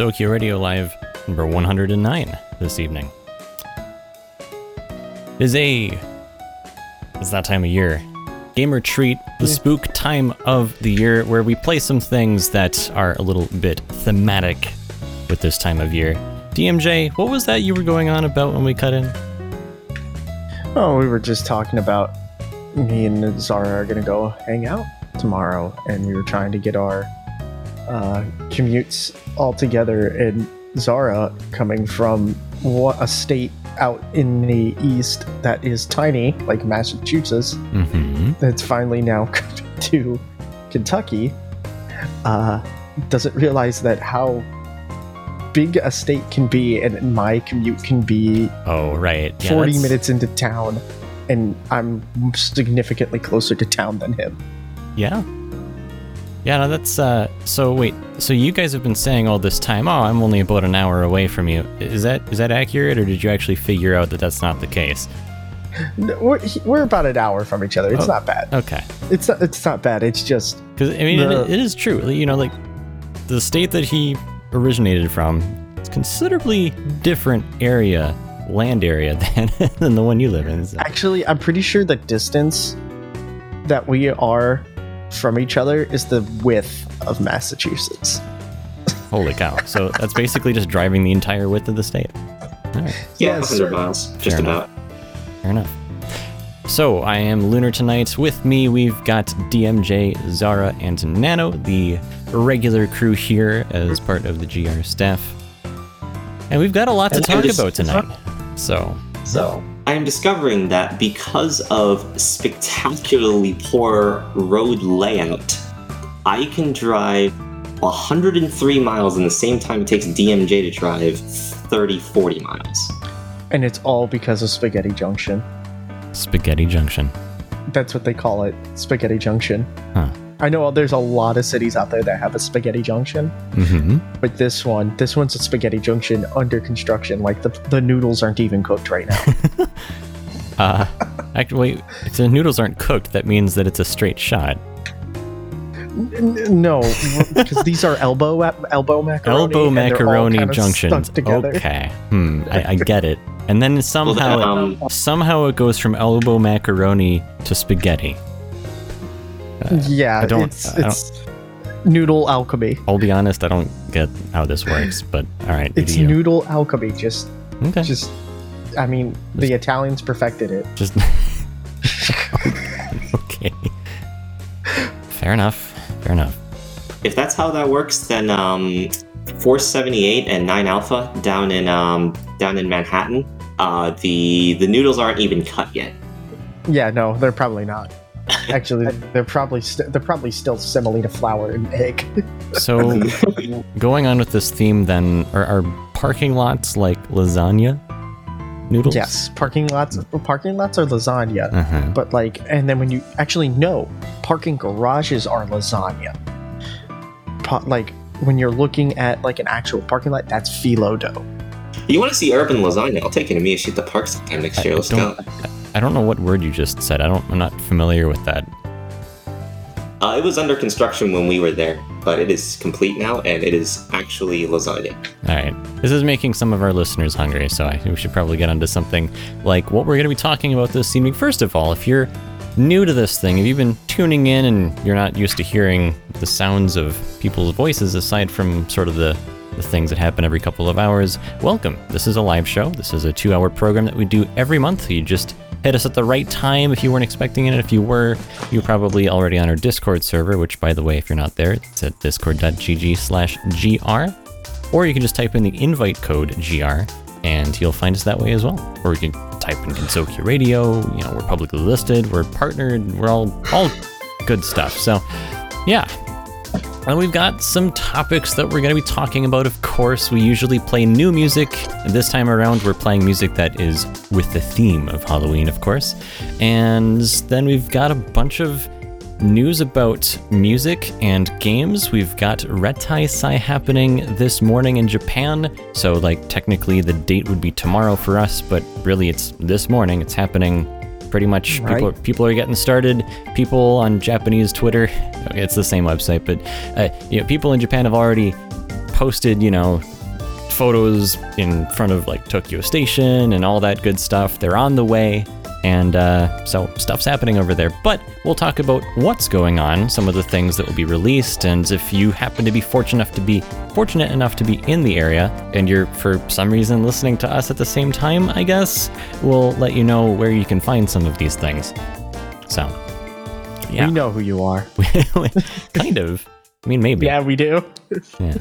Gensokyo Radio Live number 109 this evening. It is a. It's that time of year. Gamer Treat, the spook time of the year, where we play some things that are a little bit thematic with this time of year. DMJ, what was that you were going on about when we cut in? Oh, we were just talking about me and Zara are gonna go hang out tomorrow, and we were trying to get our uh, commutes all together. And Zara, coming from what a state out in the east that is tiny, like Massachusetts, Mm-hmm. that's finally now coming to Kentucky, uh, doesn't realize that how big a state can be, and my commute can be Oh, right. Yeah, 40 that's- minutes into town, and I'm significantly closer to town than him. Yeah. Yeah, no, that's uh so wait, so you guys have been saying all this time, "Oh, I'm only about an hour away from you." Is that is that accurate or did you actually figure out that that's not the case? No, We're, we're about an hour from each other. It's Oh. not bad. Okay. It's not, it's not bad. It's just Cuz I mean The- it, it is true. You know, like the state that he originated from is considerably different area, land area than than the one you live in. so- actually, I'm pretty sure the distance that we are from each other is the width of Massachusetts. Holy cow. So that's basically just driving the entire width of the state. All right. Yeah, Yes, 100 sir. miles, just Fair about. Fair enough. So I am Lunar tonight. With me, we've got DMJ, Zara, and Nano, the regular crew here as part of the GR staff. And we've got a lot to And talk just- about tonight. So, So, I am discovering that because of spectacularly poor road layout, I can drive 103 miles in the same time it takes DMJ to drive 30, 40 miles. And it's all because of Spaghetti Junction. Spaghetti Junction. That's what they call it Spaghetti Junction. Huh. I know there's a lot of cities out there that have a Spaghetti Junction. hmm But this one, this one's a spaghetti junction under construction. Like the the noodles aren't even cooked right now. Uh, actually, wait, if the noodles aren't cooked, that means that it's a straight shot. N- no, because these are elbow elbow macaroni. Elbow and they're all macaroni kinda junctions. Okay. Hmm. I, I get it. And then somehow, Well, um, somehow it goes from elbow macaroni to spaghetti. Yeah, I don't- it's I don't- it's noodle alchemy. I'll be honest, I don't get how this works, but all right. It's you noodle alchemy. Just Okay. just, I mean, the Italians perfected it. Just okay. Fair enough. Fair enough. If that's how that works, then um, 478 and 9 Alpha down in um, down in Manhattan, uh, the the noodles aren't even cut yet. Yeah, no, they're probably not. Actually, they're probably st- they're probably still semolina flour and egg. So, going on with this theme, then, are, are parking lots like lasagna noodles? yes, parking lots. Parking lots are lasagna. Uh huh. but like and then when you actually no parking garages are lasagna Pa- like when you're looking at like an actual parking lot that's phyllo dough You want to see urban lasagna? I'll take you to Miyashita at the park sometime next year. Let's go. I don't know what word you just said. I don't. I'm not familiar with that. Uh, it was under construction when we were there, but it is complete now, and it is actually lasagna. All right. This is making some of our listeners hungry, so I think we should probably get onto something like what we're going to be talking about this evening. First of all, if you're new to this thing, if you've been tuning in and you're not used to hearing the sounds of people's voices aside from sort of the the things that happen every couple of hours, welcome. This is a live show. This is a two hour program that we do every month. You just hit us at the right time if you weren't expecting it. If you were, you're probably already on our Discord server, which, by the way, if you're not there, it's at discord.gg slash gr. Or you can just type in the invite code GR and you'll find us that way as well. Or you can type in Gensokyo Radio, you know, we're publicly listed, we're partnered, we're all all good stuff. So yeah. And we've got some topics that we're going to be talking about, of course. We usually play new music. This time around, we're playing music that is with the theme of Halloween, of course. And then we've got a bunch of news about music and games. We've got Reitaisai happening this morning in Japan. So, like, technically the date would be tomorrow for us, but really it's this morning. It's happening pretty much. People, people are getting started. People on Japanese Twitter, it's the same website, but uh, you know, people in Japan have already posted, you know, photos in front of like Tokyo Station and all that good stuff. They're on the way. And uh, so stuff's happening over there. But we'll talk about what's going on, some of the things that will be released, and if you happen to be fortunate enough to be fortunate enough to be in the area, and you're for some reason listening to us at the same time, I guess we'll let you know where you can find some of these things. So, yeah, We know who you are. kind of. I mean, maybe. Yeah, we do. Yeah.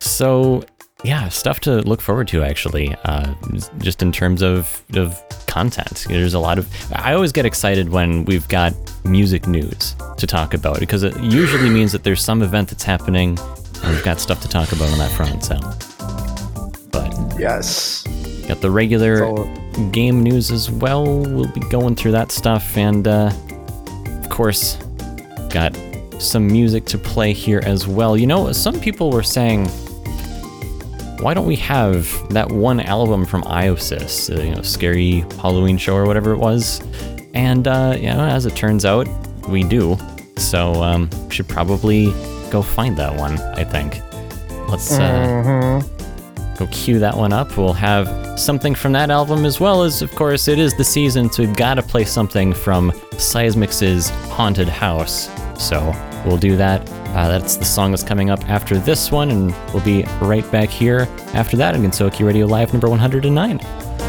So, yeah, stuff to look forward to actually. Uh, just in terms of of content, there's a lot of. I always get excited when we've got music news to talk about because it usually means that there's some event that's happening, and we've got stuff to talk about on that front. So, but Yes. got the regular So, game news as well. We'll be going through that stuff, and uh, of course, got some music to play here as well. You know, some people were saying, why don't we have that one album from IOSYS, you know, scary Halloween show or whatever it was? And uh, you know, as it turns out, we do. So um, we should probably go find that one. I think. Let's. Uh, mhm. go cue that one up. We'll have something from that album as well as, of course, it is the season, so we've got to play something from Seismix's Haunted House. So we'll do that. Uh, that's the song that's coming up after this one, and we'll be right back here after that on Gensokyo Radio Live number 109.「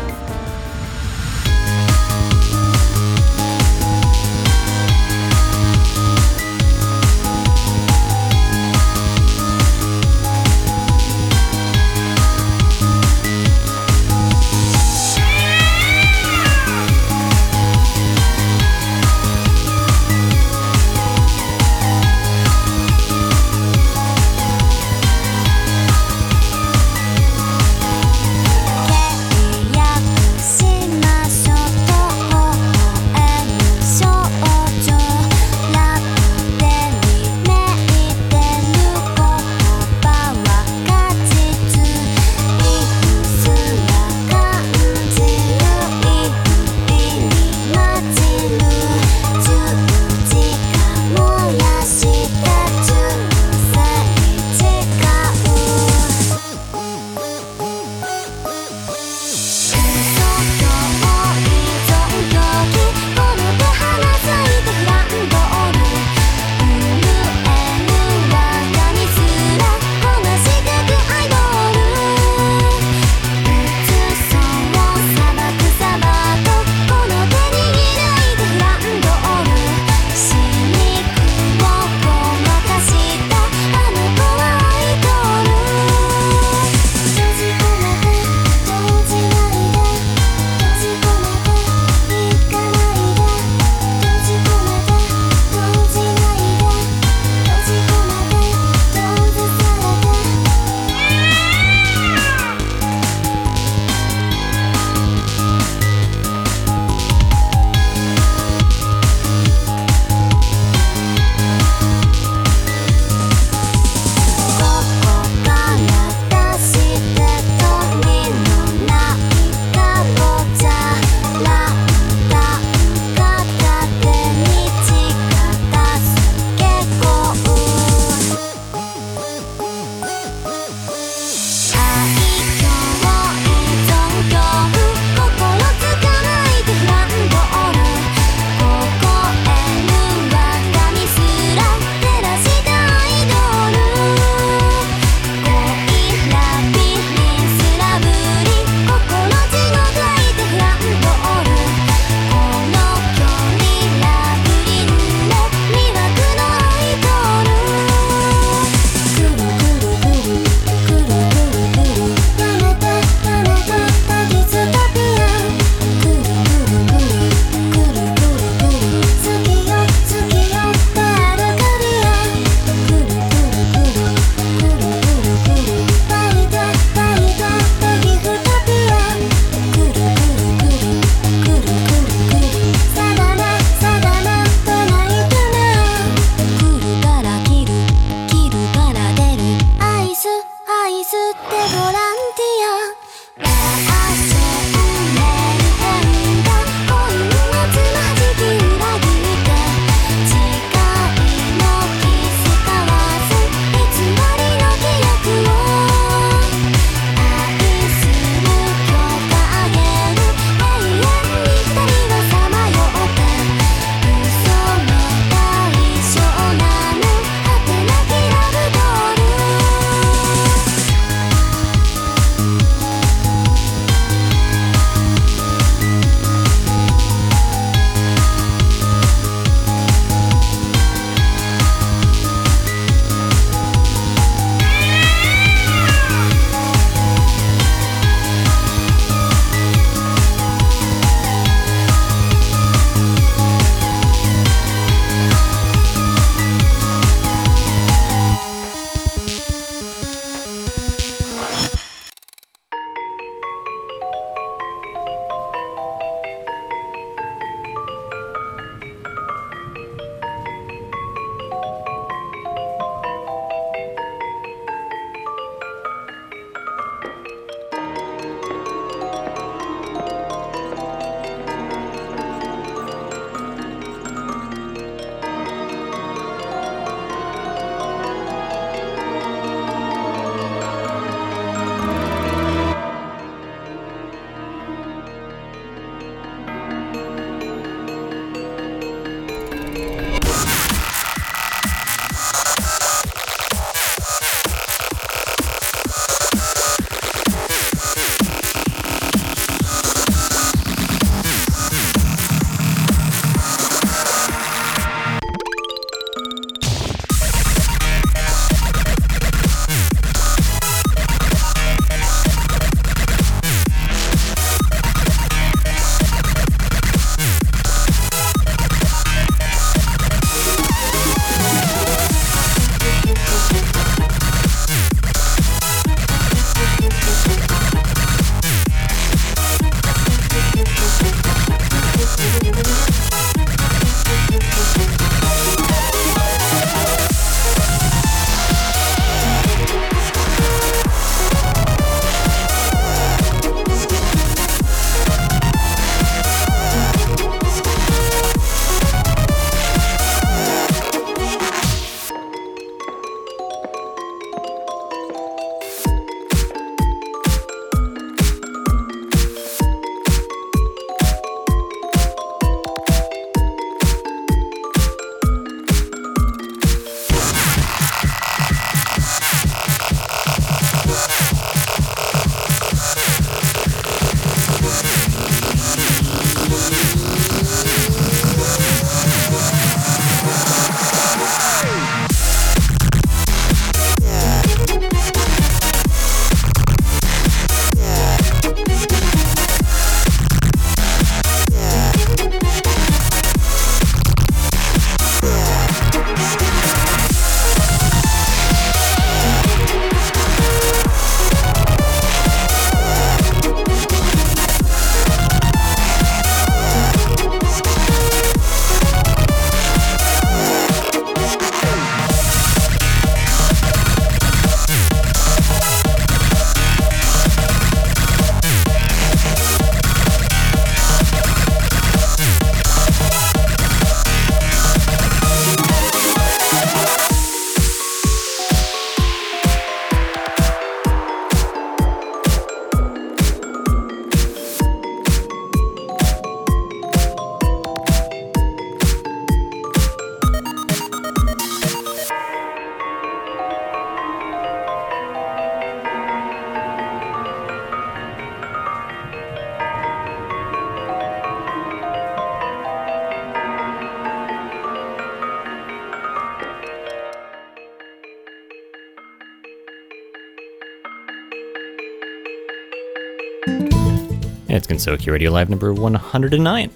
It's Gensokyo Radio Live number 109.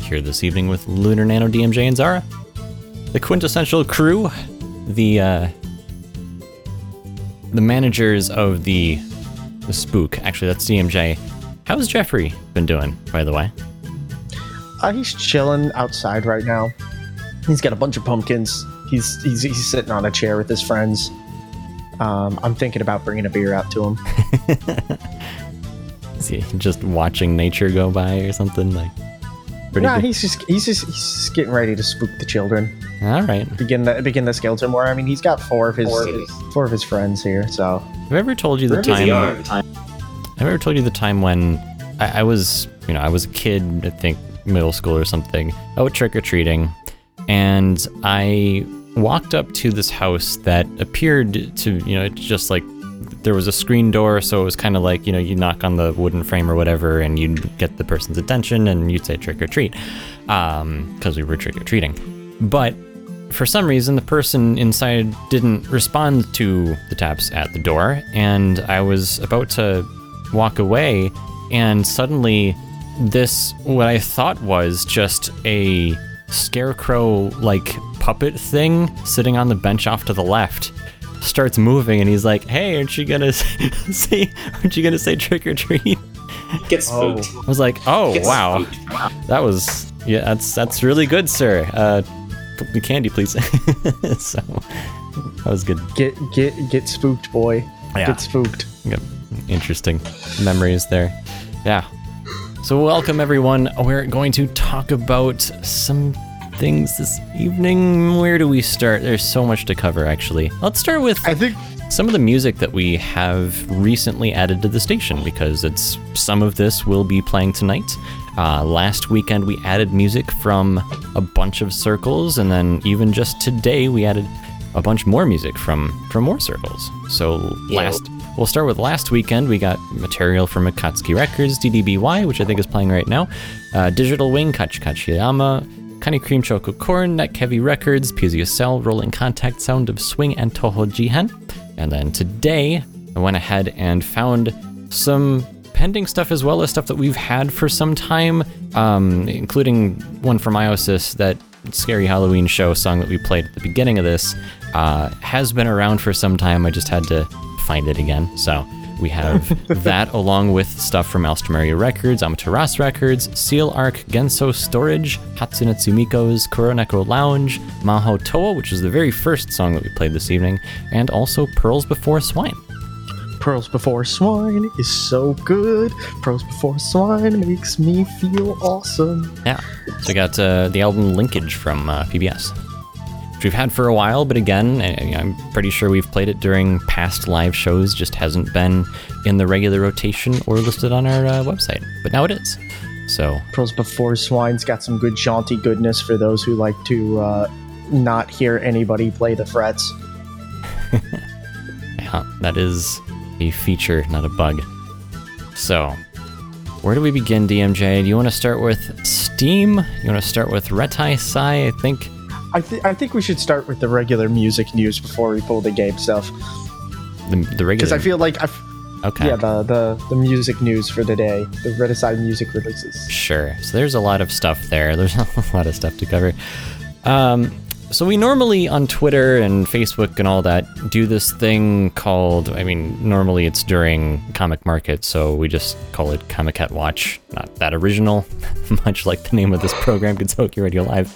Here this evening with Lunar Nano, DMJ, and Zara. The quintessential crew, the uh, the managers of the the spook. Actually, that's DMJ. How's Jeffrey been doing, by the way? Uh, he's chilling outside right now. He's got a bunch of pumpkins. He's he's, he's sitting on a chair with his friends. Um, I'm thinking about bringing a beer out to him. Is he just watching nature go by or something like? Pretty nah, good? he's just he's just he's just getting ready to spook the children. All right. Begin the begin the skeleton war. I mean, he's got four of his four of his friends here. So Have I ever told you the Where does he time? are? Have I ever told you the time when I, I was, you know, I was a kid, I think middle school or something, out trick or treating, and I walked up to this house that appeared to, you know, it's just like there was a screen door, so it was kind of like, you know, you knock on the wooden frame or whatever, and you'd get the person's attention, and you'd say trick or treat, um, because we were trick or treating. But for some reason, the person inside didn't respond to the taps at the door, and I was about to walk away, and suddenly, this, what I thought was just a scarecrow like puppet thing sitting on the bench off to the left starts moving and he's like hey aren't you gonna say aren't you gonna say trick or treat Get Oh. spooked. i was like oh Get wow spooked. that was yeah that's that's really good sir uh the candy please so that was good get get get spooked, boy. Yeah. Get spooked. Yep. Interesting memories there. Yeah. So, welcome everyone. We're going to talk about some things this evening. Where do we start? There's so much to cover, actually. Let's start with I think some of the music that we have recently added to the station because it's some of this will be playing tonight. Uh, last weekend we added music from a bunch of circles, and then even just today we added a bunch more music from from more circles. So last we'll start with last weekend. We got material from Akatsuki Records, DDBY, which I think is playing right now, uh, Digital Wing, Kach Kachiyama, Kani Cream Choco Corn, Net Heavy Records, Cell, Rolling Contact, Sound of Swing, and Toho Jihen. And then today, I went ahead and found some pending stuff as well as stuff that we've had for some time, um, including one from IOSYS, that scary Halloween show song that we played at the beginning of this, uh, has been around for some time. I just had to find it again. So we have that along with stuff from Alstroemeria Records, Amaterasu Records, Seal Arc, Genso Storage, Hatsune Tsumiko's Kuroneko Lounge, Maho Toa, which is the very first song that we played this evening, and also Pearls Before Swine. Pearls Before Swine is so good. Pearls Before Swine makes me feel awesome. Yeah. So we got uh, the album Linkage from uh, PBS, we've had for a while, but again, I'm pretty sure we've played it during past live shows, just hasn't been in the regular rotation or listed on our uh, website. But now it is. So Pearls Before Swine's got some good jaunty goodness for those who like to uh, not hear anybody play the frets. Yeah, that is a feature, not a bug. So, where do we begin, DMJ? Do you want to start with Steam? You want to start with Reitaisai? I think. I, th- I think we should start with the regular music news before we pull the game stuff. The, the regular. Because I feel like, I f- okay. yeah, the, the, the music news for the day, the Reitaisai music releases. Sure. So there's a lot of stuff there. There's a lot of stuff to cover. Um, so we normally on Twitter and Facebook and all that do this thing called. I mean, normally it's during comic market, so we just call it Comiket Watch. Not that original, much like the name of this program, Kentucky Radio Live.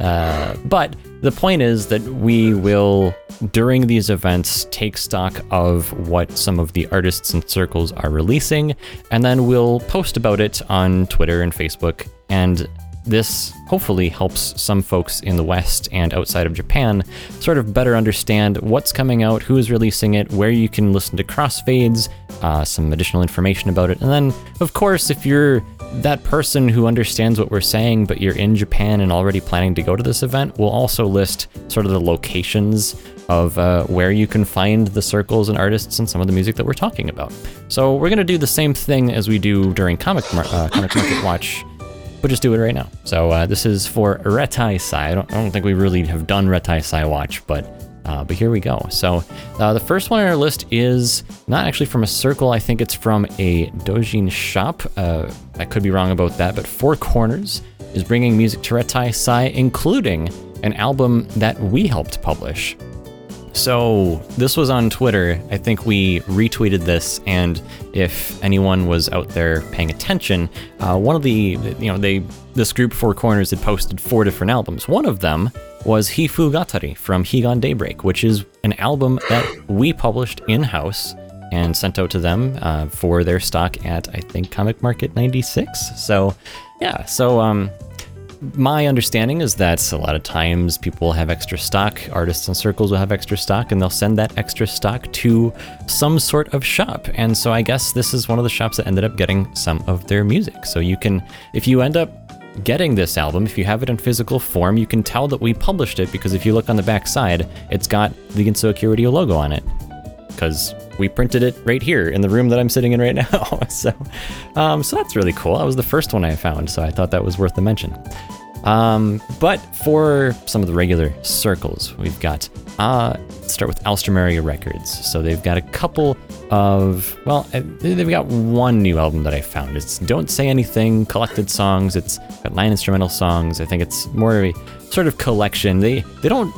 Uh, but the point is that we will, during these events, take stock of what some of the artists and circles are releasing, and then we'll post about it on Twitter and Facebook. And this hopefully helps some folks in the West and outside of Japan sort of better understand what's coming out, who is releasing it, where you can listen to crossfades, uh, some additional information about it. And then, of course, if you're that person who understands what we're saying, but you're in Japan and already planning to go to this event, we'll also list sort of the locations of uh, where you can find the circles and artists and some of the music that we're talking about. So we're gonna do the same thing as we do during Comic Mar- uh, Comic Market Watch. We'll just do it right now. So uh, this is for Reitaisai. I don't, I don't think we really have done Reitaisai Watch, but Uh, but here we go. So uh, the first one on our list is not actually from a circle. I think it's from a Dojin shop. Uh, I could be wrong about that, but Four Corners is bringing music to Reitaisai, including an album that we helped publish. So this was on Twitter. I think we retweeted this, and if anyone was out there paying attention, uh, one of the you know they this group Four Corners had posted four different albums. One of them was Hifu Gatari from Higan Daybreak, which is an album that we published in house and sent out to them uh, for their stock at I think Comic Market 96. So yeah, so um, my understanding is that a lot of times people have extra stock, artists and circles will have extra stock, and they'll send that extra stock to some sort of shop. And so I guess this is one of the shops that ended up getting some of their music. So you can, if you end up getting this album, if you have it in physical form, you can tell that we published it because if you look on the back side, it's got the Radio logo on it. Because we printed it right here in the room that I'm sitting in right now. so, um, so that's really cool. That was the first one I found, so I thought that was worth the mention. Um, but for some of the regular circles, we've got uh, start with Alstroemeria Records. So they've got a couple of well, uh, they've got one new album that I found. It's Don't Say Anything collected songs. It's got nine instrumental songs. I think it's more of a sort of collection. They they don't.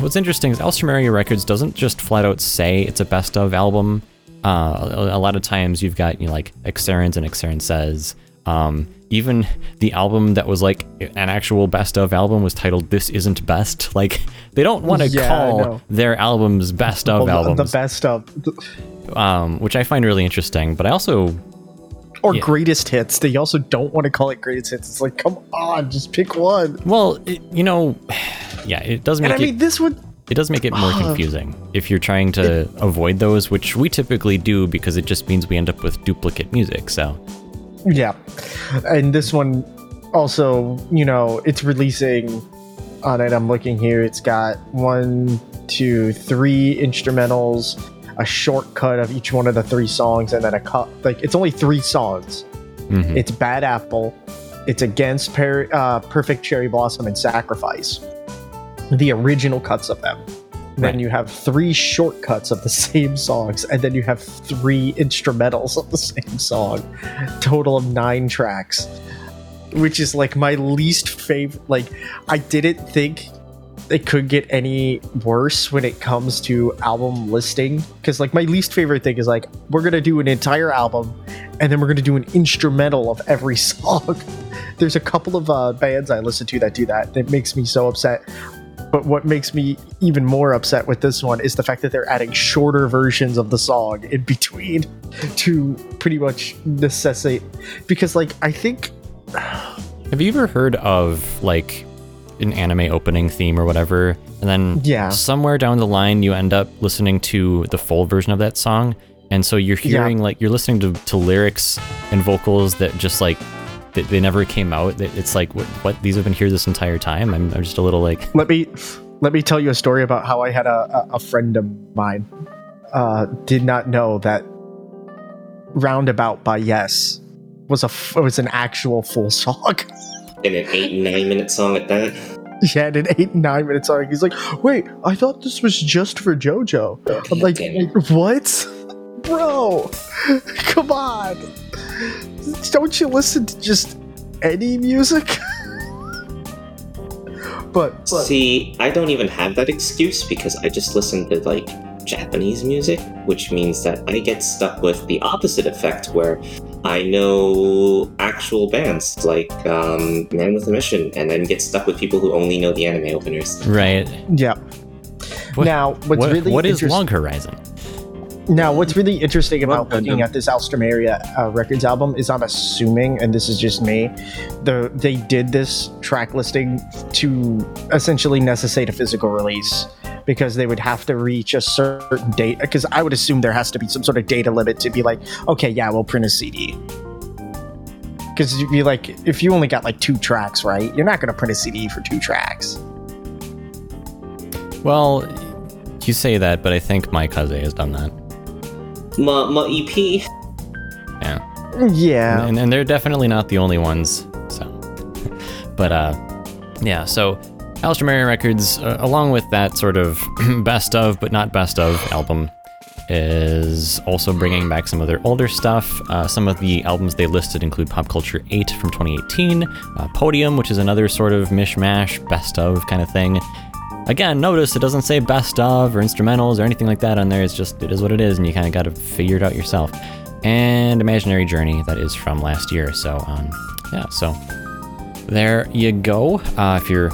What's interesting is Alstroemeria Records doesn't just flat out say it's a best of album. Uh, a, lot of times you've got you know like Exerins and Exerin says. Um, even the album that was like an actual best of album was titled "This Isn't Best." Like they don't want to Yeah, call their albums best of Well, albums, The best of um, which I find really interesting. But I also or Yeah. greatest hits. They also don't want to call it greatest hits. It's like, come on, just pick one. Well, it, you know, yeah, it does make And I it. mean, this would it does make it more confusing if you're trying to avoid those, which we typically do because it just means we end up with duplicate music. So, Yeah. And this one also, you know, it's releasing on it. I'm looking here. It's got one, two, three instrumentals, a shortcut of each one of the three songs, and then a cut. Like, it's only three songs. mhm. It's Bad Apple, it's Against per- uh, Perfect Cherry Blossom, and Sacrifice. The original cuts of them. Then you have three shortcuts of the same songs, and then you have three instrumentals of the same song. Total of nine tracks. Which is like my least favorite. Like, I didn't think it could get any worse when it comes to album listing. Because, like, my least favorite thing is like, we're to do an entire album, and then we're to do an instrumental of every song. There's a couple of uh, bands I listen to that do that. That makes me so upset. But what makes me even more upset with this one is the fact that they're adding shorter versions of the song in between to pretty much necessitate. Because, like, I think. have you ever heard of like an anime opening theme or whatever, and then Yeah. somewhere down the line you end up listening to the full version of that song, and so you're Yeah. hearing like you're listening to, to lyrics and vocals that just like they, they never came out. It's like what, what these have been here this entire time. I'm, I'm just a little like let me let me tell you a story about how I had a, a, a friend of mine uh, did not know that "Roundabout" by Yes was a f- was an actual full song. In an eight nine minute song at that. he had an eight nine minute song. He's like, "Wait, I thought this was just for JoJo." I'm like, "What, bro? Come on! Don't you listen to just any music?" but, but See, I don't even have that excuse because I just listen to like Japanese music, which means that I get stuck with the opposite effect where I know actual bands like um, Man with a Mission and then get stuck with people who only know the anime openers. right. yeah. What- now, what's what, really what is interest- Log Horizon? Now, what's really interesting about looking the- at this Alstroemeria uh, Records album is I'm assuming, and this is just me, the they did this track listing to essentially necessitate a physical release because they would have to reach a certain date. Because I would assume there has to be some sort of data limit to be like, okay, yeah, we'll print a CD. Because you'd be like, if you only got like two tracks, right? You're not going to print a CD for two tracks. Well, you say that, but I think my Kaze has done that. My, my E EP, Yeah. Yeah. and, and they're definitely not the only ones so but uh yeah so Alstroemeria Records, uh, along with that sort of best of but not best of album, is also bringing back some of their older stuff. Uh, some of the albums they listed include Pop Culture 8 from 2018, uh, Podium, which is another sort of mishmash, best of kind of thing. Again, notice it doesn't say best of or instrumentals or anything like that on there. It's just, it is what it is, and you kind of got to figure it out yourself. And Imaginary Journey, that is from last year. So, um, yeah, so there you go. Uh, if you're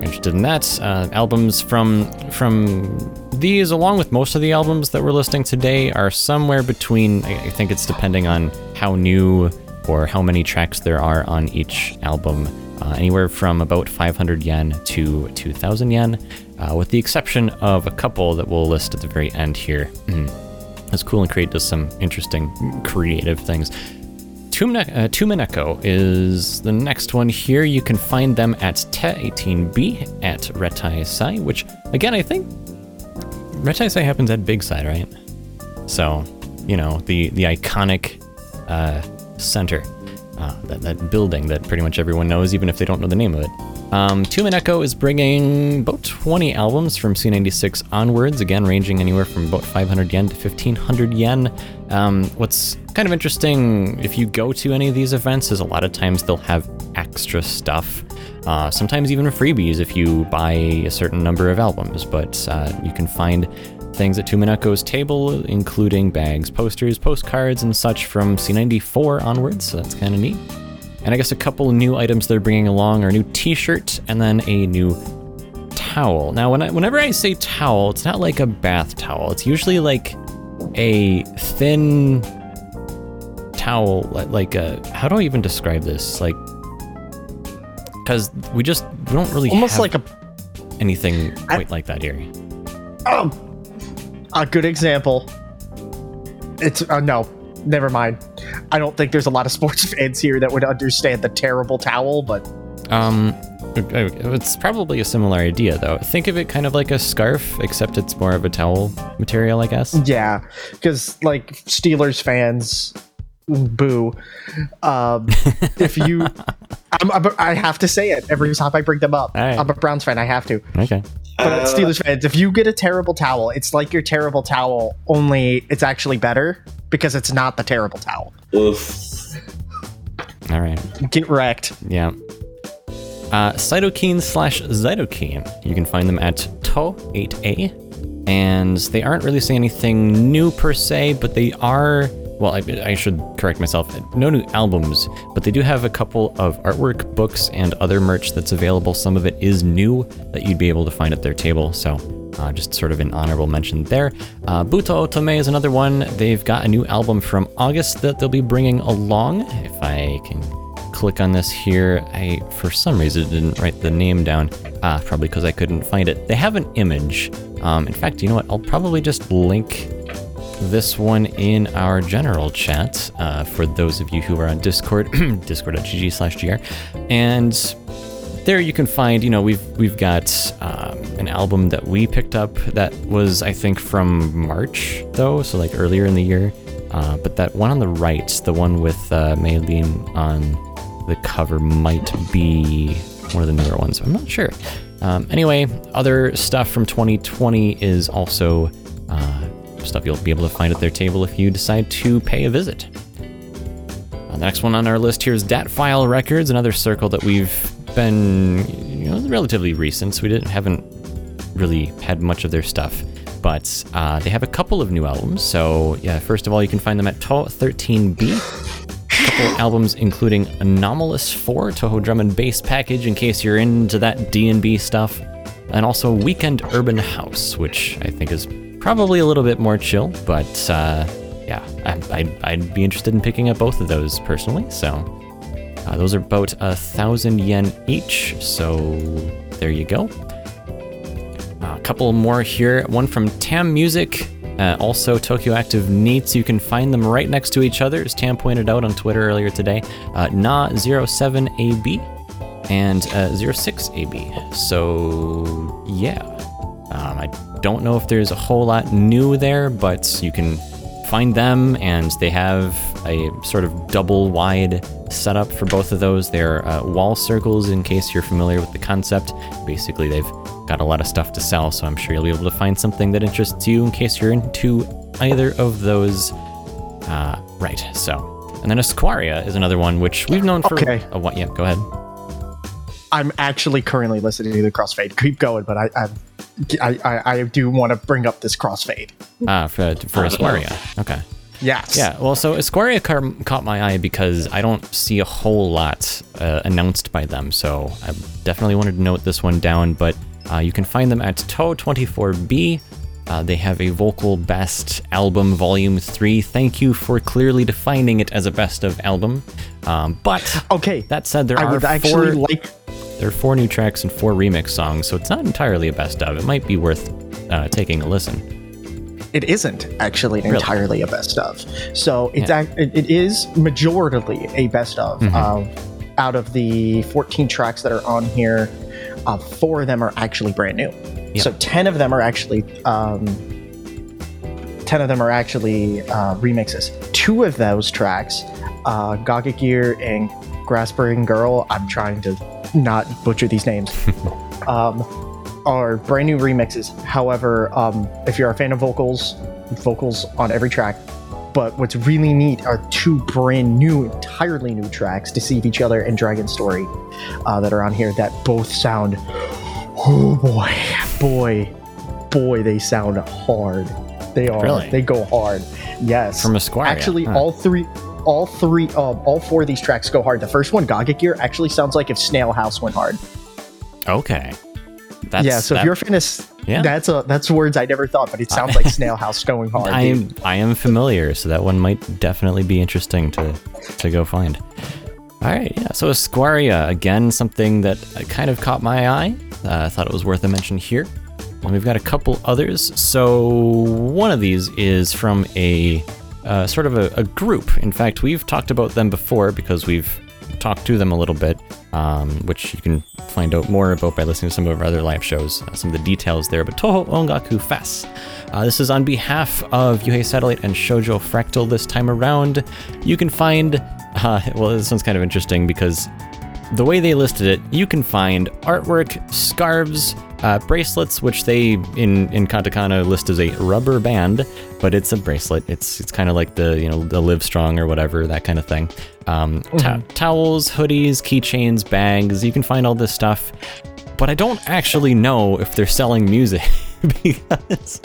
interested in that, uh, albums from from these, along with most of the albums that we're listing today, are somewhere between. I think it's depending on how new or how many tracks there are on each album. Uh, anywhere from about 500 yen to 2,000 yen, uh, with the exception of a couple that we'll list at the very end here. That's cool and Create does some interesting creative things. Uh, Tumineko is the next one here. You can find them at Te18B at Reitaisai, which, again, I think Reitaisai happens at Big Sight, right? So, you know, the, the iconic uh, center, uh, that, that building that pretty much everyone knows, even if they don't know the name of it. Um, Tumineko is bringing about 20 albums from C96 onwards, again, ranging anywhere from about 500 yen to 1500 yen. Um, what's kind of interesting if you go to any of these events is a lot of times they'll have extra stuff. Uh, sometimes even freebies if you buy a certain number of albums, but uh, you can find things at Tumineko's table, including bags, posters, postcards, and such from C94 onwards, so that's kind of neat. And I guess a couple new items they're bringing along are a new T-shirt and then a new towel. Now, when I, whenever I say towel, it's not like a bath towel. It's usually like a thin towel, like, a. How do I even describe this? Like, because we just we don't really Almost like a anything quite like that here. um, a good example. It's uh, no, never mind. I don't think there's a lot of sports fans here that would understand the terrible towel, but Um, it's probably a similar idea though. Think of it kind of like a scarf, except it's more of a towel material, I guess. yeah, because like Steelers fans, boo. Um, if you, I'm, I'm, I have to say it every time I bring them up. All right. I'm a Browns fan. I have to. Okay. But Uh, Steelers fans, if you get a terrible towel, it's like your terrible towel, only it's actually better because it's not the terrible towel. Oof. All right. Get wrecked. Yeah. Uh, Cytokine slash Zytokine. You can find them at To8A. And they aren't releasing anything new per se, but they are. Well, I, I should correct myself. No new albums, but they do have a couple of artwork, books, and other merch that's available. Some of it is new that you'd be able to find at their table. So uh, just sort of an honorable mention there. Uh, Butaotome is another one. They've got a new album from August that they'll be bringing along. If I can click on this here, I for some reason didn't write the name down. Ah, probably because I couldn't find it. They have an image. Um, in fact, you know what? I'll probably just link this one in our general chat uh, for those of you who are on Discord, discord.gg slash gr. And there you can find, you know, we've we've got um, an album that we picked up that was, I think, from March though, so like earlier in the year. Uh, but that one on the right, the one with uh, Meiling on the cover, might be one of the newer ones. I'm not sure. Um, anyway, other stuff from 2020 is also stuff you'll be able to find at their table if you decide to pay a visit. Uh, the next one on our list here is Dat File Records, another circle that we've been, you know, relatively recent, so we didn't haven't really had much of their stuff. But uh, they have a couple of new albums. So yeah, first of all, you can find them at To13B. Couple albums including Anomalous 4 Toho Drum and Bass package in case you're into that D&B stuff, and also Weekend Urban House, which I think is probably a little bit more chill, but uh, yeah, I, I'd, I'd be interested in picking up both of those personally. So uh, those are about a thousand yen each. So there you go. Uh, a couple more here. One from Tam Music, uh, also Tokyo Active NEETs. You can find them right next to each other, as Tam pointed out on Twitter earlier today. Uh, Na07AB and uh, 06AB. So yeah, um, I don't know if there's a whole lot new there, but you can find them, and they have a sort of double wide setup for both of those. They're uh, wall circles, in case you're familiar with the concept. Basically, they've got a lot of stuff to sell, so I'm sure you'll be able to find something that interests you in case you're into either of those. Uh, right, so. And then Esquaria is another one which we've known for Okay. a while. Yeah, go ahead. I'm actually currently listening to the crossfade. Keep going, but I I I, I, I do want to bring up this crossfade. Ah, for, for Esquaria. Okay. Yes. Yeah, well, so Esquaria car- caught my eye because I don't see a whole lot uh, announced by them, so I definitely wanted to note this one down. But uh, you can find them at Toe24B. Uh, they have a vocal best album, volume three. Thank you for clearly defining it as a best of album. Um, but Okay. that said, there I are would actually four, like. there are four new tracks and four remix songs, so it's not entirely a best of. It might be worth uh, taking a listen. It isn't actually Really? entirely a best of. So it's Yeah. Mm-hmm. it, is majoritarily a best of. Um, out of the 14 tracks that are on here, uh, four of them are actually brand new. Yeah. So 10 of them are actually um, 10 of them are actually uh, remixes. Two of those tracks, uh, Gaga Gear and Graspering Girl, I'm trying to not butcher these names, um, are brand new remixes. However, um, if you're a fan of vocals, vocals on every track. But what's really neat are two brand new, entirely new tracks, Deceive Each Other and Dragon Story, uh, that are on here that both sound, oh boy, boy, boy, they sound hard. They are. Really? They go hard. Yes. From Esquaria, Actually, huh. all three. All three, um, all four of these tracks go hard. The first one, Gaga Gear, actually sounds like if Snail House went hard. Okay. That's, yeah, so that- if you're of, Yeah. that's a that's words I never thought, but it sounds like Snail House going hard. I am I am familiar, so that one might definitely be interesting to to go find. All right, yeah. So Esquaria again, something that kind of caught my eye. Uh, I thought it was worth a mention here. And we've got a couple others. So one of these is from a uh, sort of a, a group. In fact, we've talked about them before because we've talked to them a little bit, um, which you can find out more about by listening to some of our other live shows, uh, some of the details there. But Toho Ongaku Fest. Uh, this is on behalf of Yuuhei Satellite and Shoujo Fractal this time around. You can find, uh, well, this one's kind of interesting because the way they listed it, you can find artwork, scarves, uh, bracelets, which they in in katakana list as a rubber band, but it's a bracelet. It's it's kind of like the you know the Live Strong or whatever that kind of thing. Um, to- towels, hoodies, keychains, bags. You can find all this stuff, but I don't actually know if they're selling music because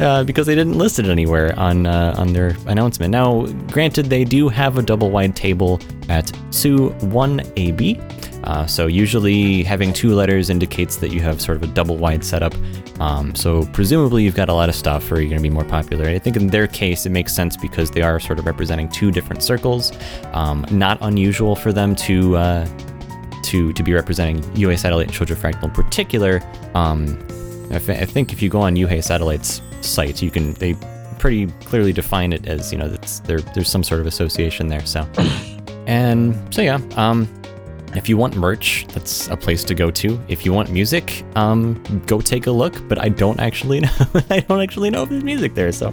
uh, because they didn't list it anywhere on uh, on their announcement. Now, granted, they do have a double wide table at Su 1AB. Uh, so usually having two letters indicates that you have sort of a double wide setup. Um, so presumably you've got a lot of stuff, or you're going to be more popular. I think in their case it makes sense because they are sort of representing two different circles. Um, not unusual for them to uh, to to be representing Yuuhei Satellite and Shoujo Fractal in particular. Um, I, thi- I think if you go on Yuuhei Satellite's site, you can they pretty clearly define it as you know there. There's some sort of association there. So, and so yeah. Um, if you want merch, that's a place to go to. If you want music, um, go take a look. But I don't actually know. I don't actually know if there's music there. So,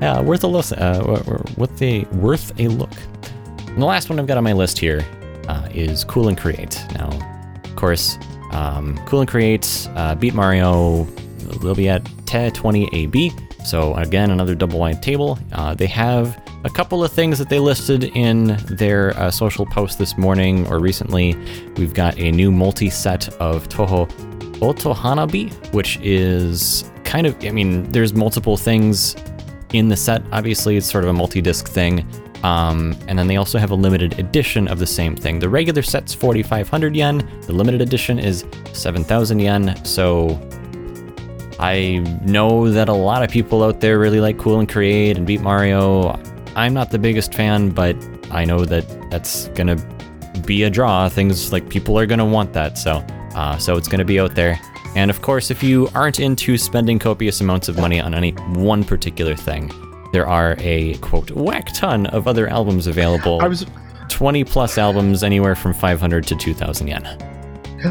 yeah, worth a. Uh, worth a worth a look. And the last one I've got on my list here uh, is Cool and Create. Now, of course, um, Cool and Create, uh, Beat Mario, they'll be at Te20AB. So, again, another double wide table. Uh, they have a couple of things that they listed in their uh, social post this morning or recently. We've got a new multi set of Toho Otohanabi, which is kind of, I mean, there's multiple things in the set. Obviously, it's sort of a multi disc thing. Um, and then they also have a limited edition of the same thing. The regular set's 4,500 yen, the limited edition is 7,000 yen. So I know that a lot of people out there really like Cool and Create and Beat Mario. I'm not the biggest fan, but I know that that's gonna be a draw. Things like people are gonna want that, so uh, so it's gonna be out there. And of course, if you aren't into spending copious amounts of money on any one particular thing, there are a quote whack ton of other albums available. I was 20 plus albums, anywhere from 500 to 2,000 yen.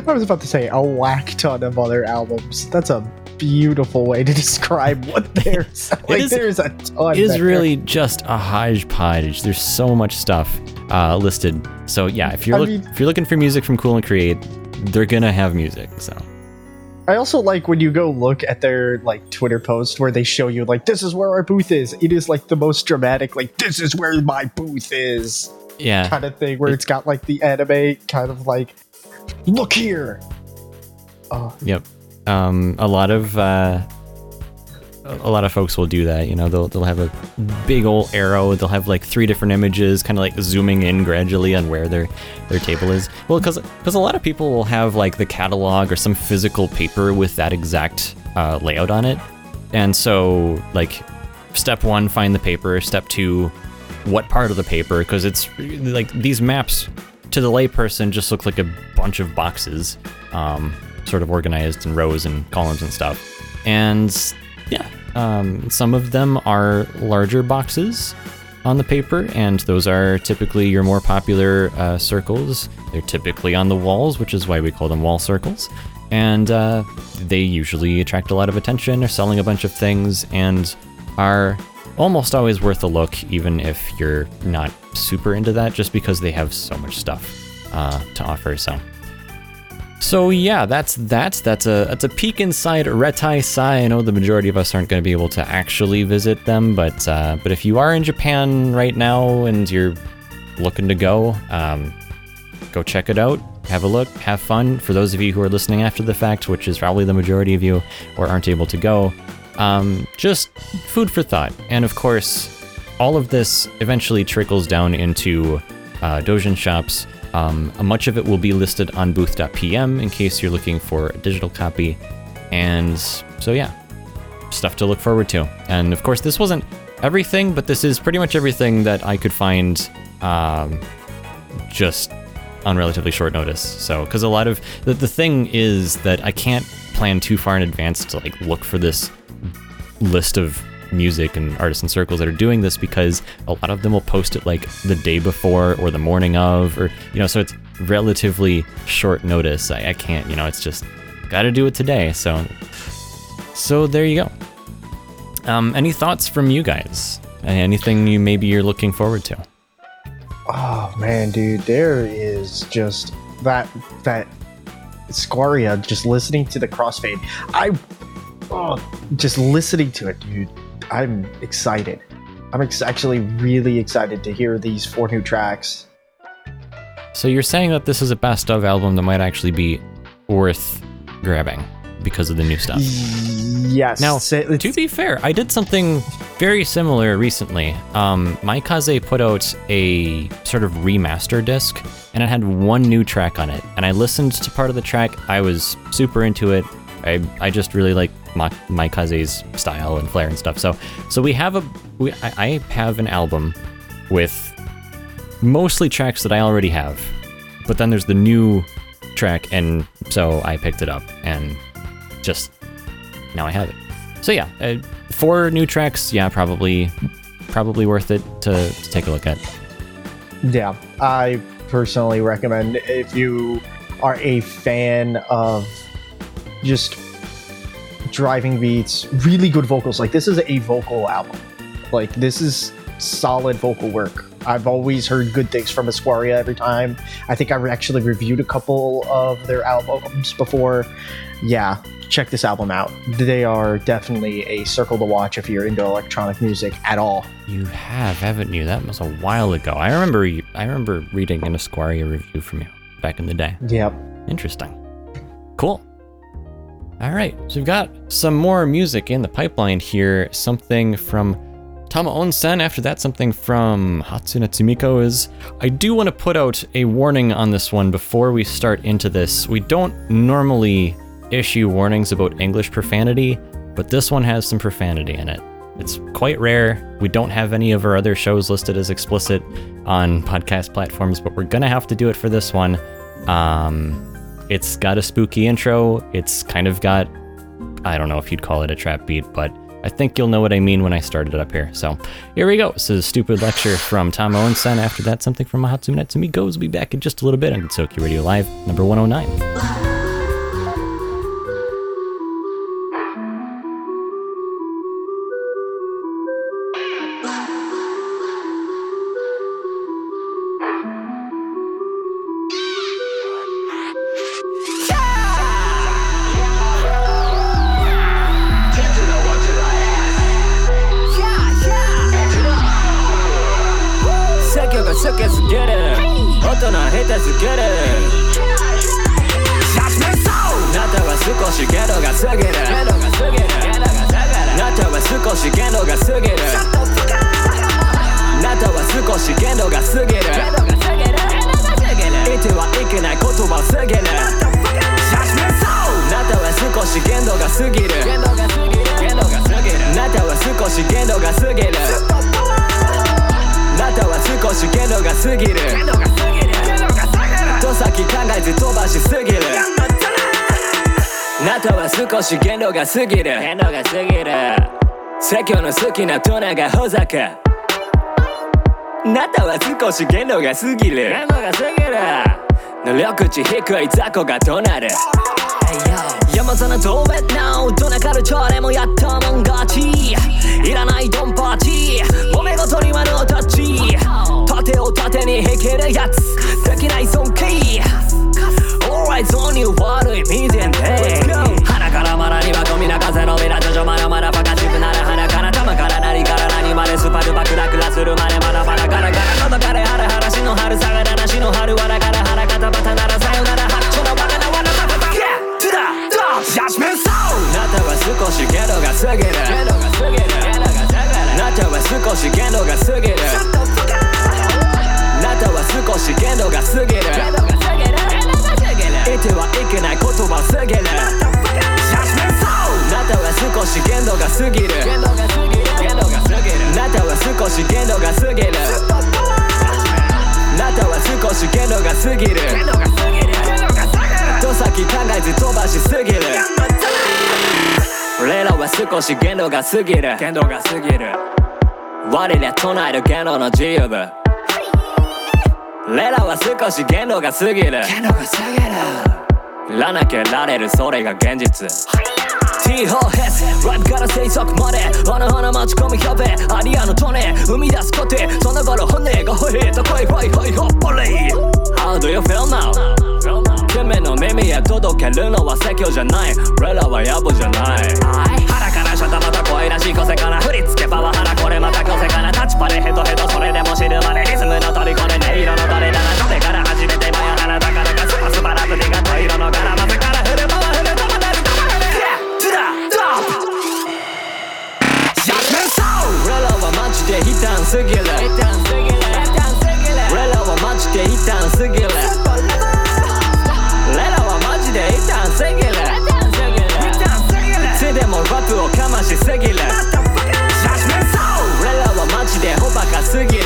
I was about to say a whack ton of other albums. That's a beautiful way to describe what there's. like is- there's a ton. It is there. really just a hodgepodge. There's so much stuff uh, listed. So yeah, if you're look- mean- if you're looking for music from Cool and Create, they're gonna have music. So I also like when you go look at their like Twitter post where they show you like this is where our booth is. It is like the most dramatic like this is where my booth is yeah, kind of thing where it's got like the anime kind of like look here. Oh, Yep. Um, a lot of uh, a lot of folks will do that. You know, they'll they'll have a big old arrow. They'll have like three different images, kind of like zooming in gradually on where their their table is. Well, because because a lot of people will have like the catalog or some physical paper with that exact uh, layout on it, and so like step one, find the paper. Step two, what part of the paper? Because it's like these maps to the layperson just look like a bunch of boxes, um, sort of organized in rows and columns and stuff. And yeah, um, some of them are larger boxes on the paper, and those are typically your more popular uh, circles. They're typically on the walls, which is why we call them wall circles. And uh, they usually attract a lot of attention. They're selling a bunch of things and are almost always worth a look, even if you're not super into that, just because they have so much stuff uh, to offer. So. So yeah, that's that. That's a that's a peek inside Reitaisai. I know the majority of us aren't going to be able to actually visit them, but uh, but if you are in Japan right now and you're looking to go, um, go check it out. Have a look, have fun. For those of you who are listening after the fact, which is probably the majority of you, or aren't able to go, um, just food for thought. And of course, all of this eventually trickles down into uh, Dojin shops. Um, much of it will be listed on booth.pm in case you're looking for a digital copy. And so, yeah, stuff to look forward to. And of course, this wasn't everything, but this is pretty much everything that I could find um, just on relatively short notice. So, because a lot of the, the thing is that I can't plan too far in advance to like look for this list of music and artists and circles that are doing this because a lot of them will post it like the day before or the morning of or you know so it's relatively short notice. I, I can't you know it's just gotta do it today. So so there you go. Um any thoughts from you guys? Anything you maybe you're looking forward to? Oh man, dude, there is just that that Squaria just listening to the crossfade. I oh, just listening to it, dude. I'm excited. I'm ex- actually really excited to hear these four new tracks. so you're saying that this is a best of album that might actually be worth grabbing because of the new stuff Yes. Now, it's- To be fair, I did something very similar recently. Um, Maikaze put out a sort of remaster disc, and it had one new track on it. And I listened to part of the track. I was super into it. I, I just really like Ma- Maikaze's style and flair and stuff. So so we have a we, I, I have an album with mostly tracks that I already have, but then there's the new track, and so I picked it up and just now I have it. So yeah, uh, four new tracks. Yeah, probably, probably worth it to, to take a look at. Yeah, I personally recommend if you are a fan of just driving beats, really good vocals. Like this is a vocal album. Like this is solid vocal work. I've always heard good things from Esquaria every time. I think I actually reviewed a couple of their albums before. Yeah, check this album out. They are definitely a circle to watch if you're into electronic music at all. You have, haven't you? That was a while ago. I remember. you- I remember reading an Esquire review from you back in the day. Yep. Interesting. Cool. All right, so we've got some more music in the pipeline here. Something from Tama Onsen. After that, something from Hatsune Tsumiko is. I do want to put out a warning on this one before we start into this. We don't normally issue warnings about English profanity, but this one has some profanity in it. It's quite rare. We don't have any of our other shows listed as explicit on podcast platforms, but we're gonna have to do it for this one. Um, it's got a spooky intro. It's kind of got, I don't know if you'd call it a trap beat, but I think you'll know what I mean when I start it up here. So here we go. This is a stupid lecture from Tama Onsen. After that, something from Mahatsune Natsumi Goes. We'll be back in just a little bit on Gensokyo Radio Live, number 109. との下手すぎるなたは少しゲロが過ぎる。なたは少しゲロが過ぎる。なたは少しゲロが過ぎる。いてはいけない言葉すぎる。なたは少し限度が過ぎる。なたは少し限度が過ぎる。なたは少し限度が過ぎる。と先考えず飛ばしすぎる。なたは少し限度が過ぎる。限度が過ぎる説教の好きなトナがほざく。なたは少し限度が過ぎる。限度が過ぎる。能力値低い雑魚が怒鳴る山その遠べなドナカルチャーでもやったもん勝ち。いらないドンパーティー。揉め事にはノータッチ。盾を盾にへけるやつ。できない尊敬。Alright ゾーンに悪い見てんで鼻からマラにはゴミな風のビラジョジョまだまだバカしくなる鼻から玉から何から何までスパルバクラクラするまでまだまだガラガラ。喉かれハラハラしの春下がらなしの春わらから少しゲロが過ぎる。なたは少しゲロが過ぎる。なたは少し限度が過ぎる。いてはいけない言葉すぎる。なたは少し限度が過ぎる。なたは少し限度が過ぎる。なたは少し限度が過ぎる。と先考えず飛ばしすぎる。俺らは少し限度が過ぎる。限度が過ぎる。我ら唱える限度の自由部。俺らは少し限度が過ぎる。限度が過ぎる。らなきゃられるそれが現実。T ホーヘスライブから生息まで。あの花待ち込みキャベアリアのトネ。生み出すこと。その頃骨がほへとこいほいほいほっぽり。How do you feel now? 君の耳へ届けるのは説教じゃない。俺らは野暮じゃない。腹からシャタまた声らしい個性から振り付けパワハラこれまた個性から。タッチパレヘトヘトそれでも知るまでリズムの虜で音色の誰だなそれから始めてマヤならだからかスパスパラブディがト色の柄まずから振るパワフルとまでるとまでる。To the top 俺らはマジで悲嘆すぎる。俺らはマジで悲嘆すぎるましすぎる。俺らはマジでおバカすぎる。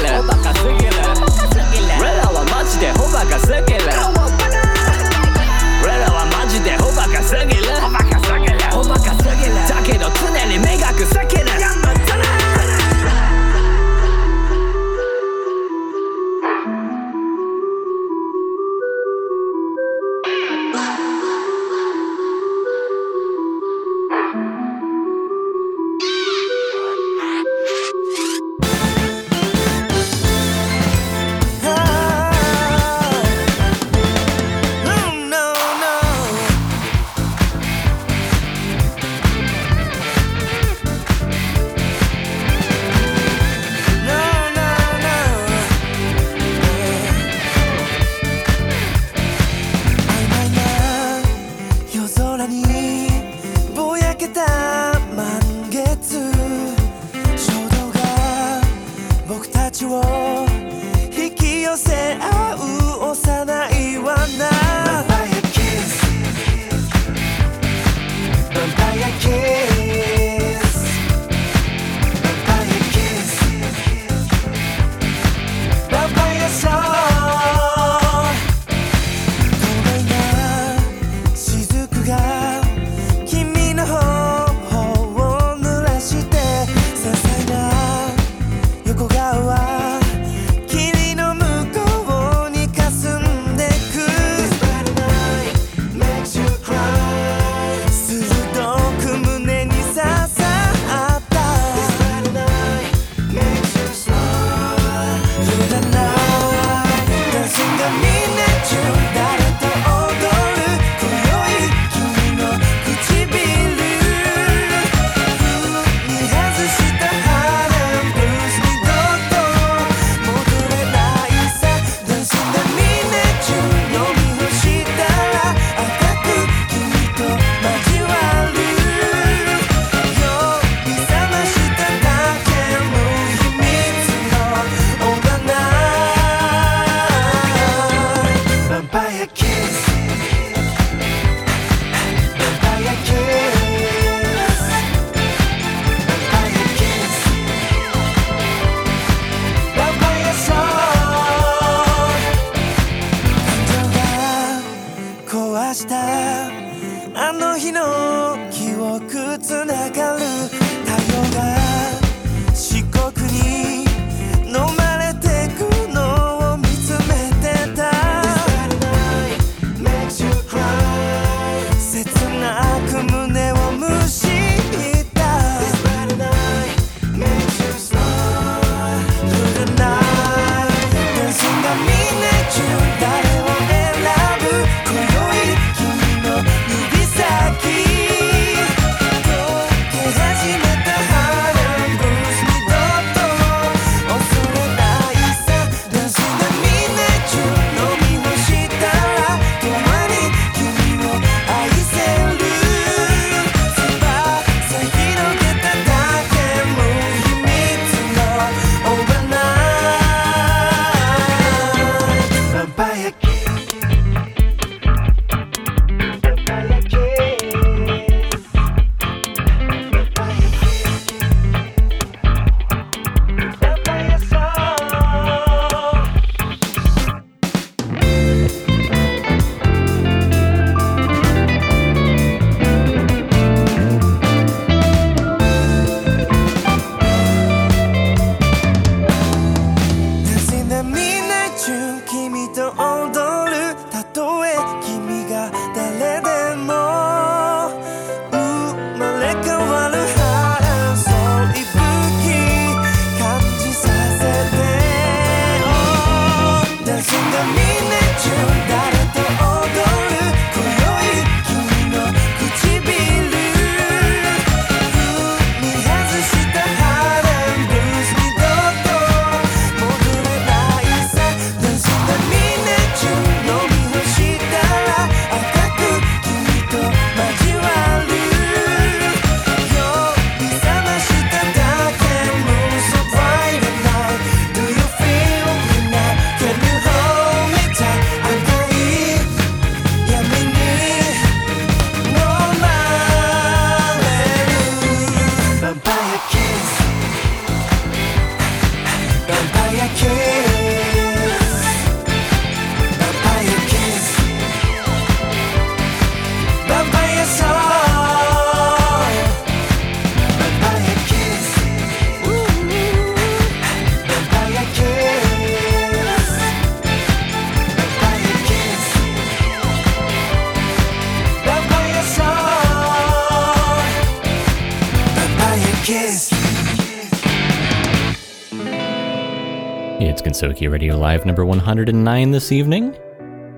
Gensokyo Radio Live number 109 this evening.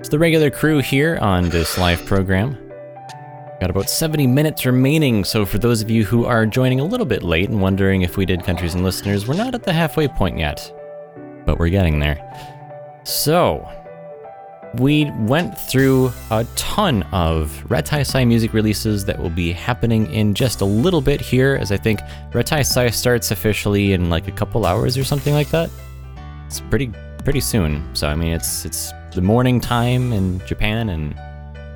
It's the regular crew here on this live program. Got about 70 minutes remaining, so for those of you who are joining a little bit late and wondering if we did countries and listeners, we're not at the halfway point yet, but we're getting there. So, we went through a ton of Reitaisai music releases that will be happening in just a little bit here, as I think Reitaisai starts officially in like a couple hours or something like that it's pretty pretty soon. So I mean, it's it's the morning time in Japan, and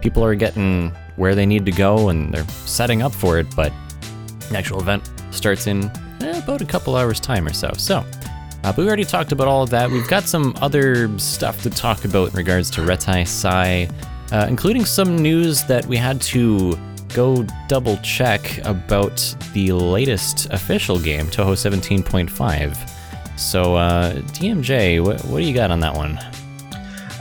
people are getting where they need to go, and they're setting up for it. But the actual event starts in eh, about a couple hours time or so. So. Uh, but we already talked about all of that. We've got some other stuff to talk about in regards to Reitaisai, uh, including some news that we had to go double check about the latest official game, Toho 17.5. So, uh, DMJ, what, what do you got on that one?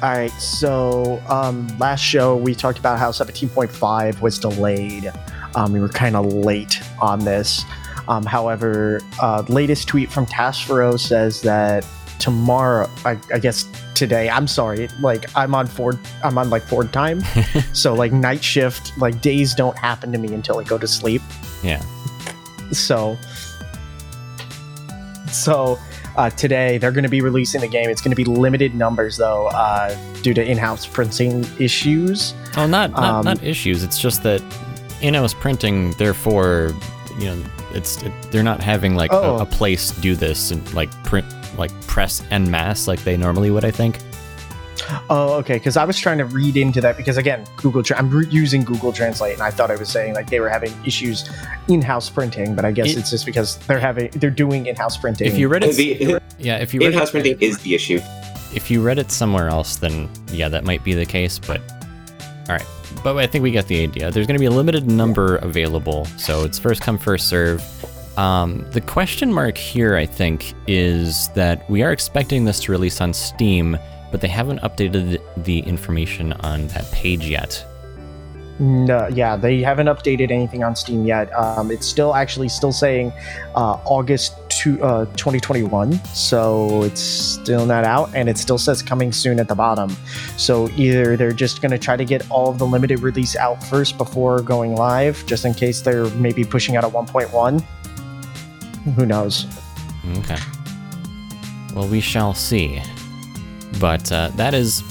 All right, so um, last show we talked about how 17.5 was delayed. Um, we were kind of late on this. Um, however, uh, latest tweet from Tasofro says that tomorrow, I, I guess today. I'm sorry, like I'm on Ford. I'm on like Ford time, so like night shift, like days don't happen to me until I go to sleep. Yeah. So, so uh, today they're going to be releasing the game. It's going to be limited numbers though, uh, due to in-house printing issues. Well, not not, Um, not issues. It's just that in-house printing, therefore, you know, it's it, they're not having like Oh. a, a place do this and like print like press en masse like they normally would. I think. Oh, okay. Because I was trying to read into that because again, Google. Tra- I'm re- using Google Translate, and I thought I was saying like they were having issues in-house printing, but I guess It- it's just because they're having they're doing in-house printing. If you read it, The yeah, if you read in-house it, printing is the issue. if you read it somewhere else, then yeah, that might be the case. But all right, but I think we get the idea. There's going to be a limited number available, so it's first come, first serve. Um, the question mark here, I think, is that we are expecting this to release on Steam, but they haven't updated the information on that page yet. No, yeah, they haven't updated anything on Steam yet. Um, it's still actually still saying uh, August to, uh, 2021, so it's still not out, and it still says coming soon at the bottom. So either they're just going to try to get all of the limited release out first before going live, just in case they're maybe pushing out a 1.1. Who knows? Okay. Well, we shall see. But uh, that is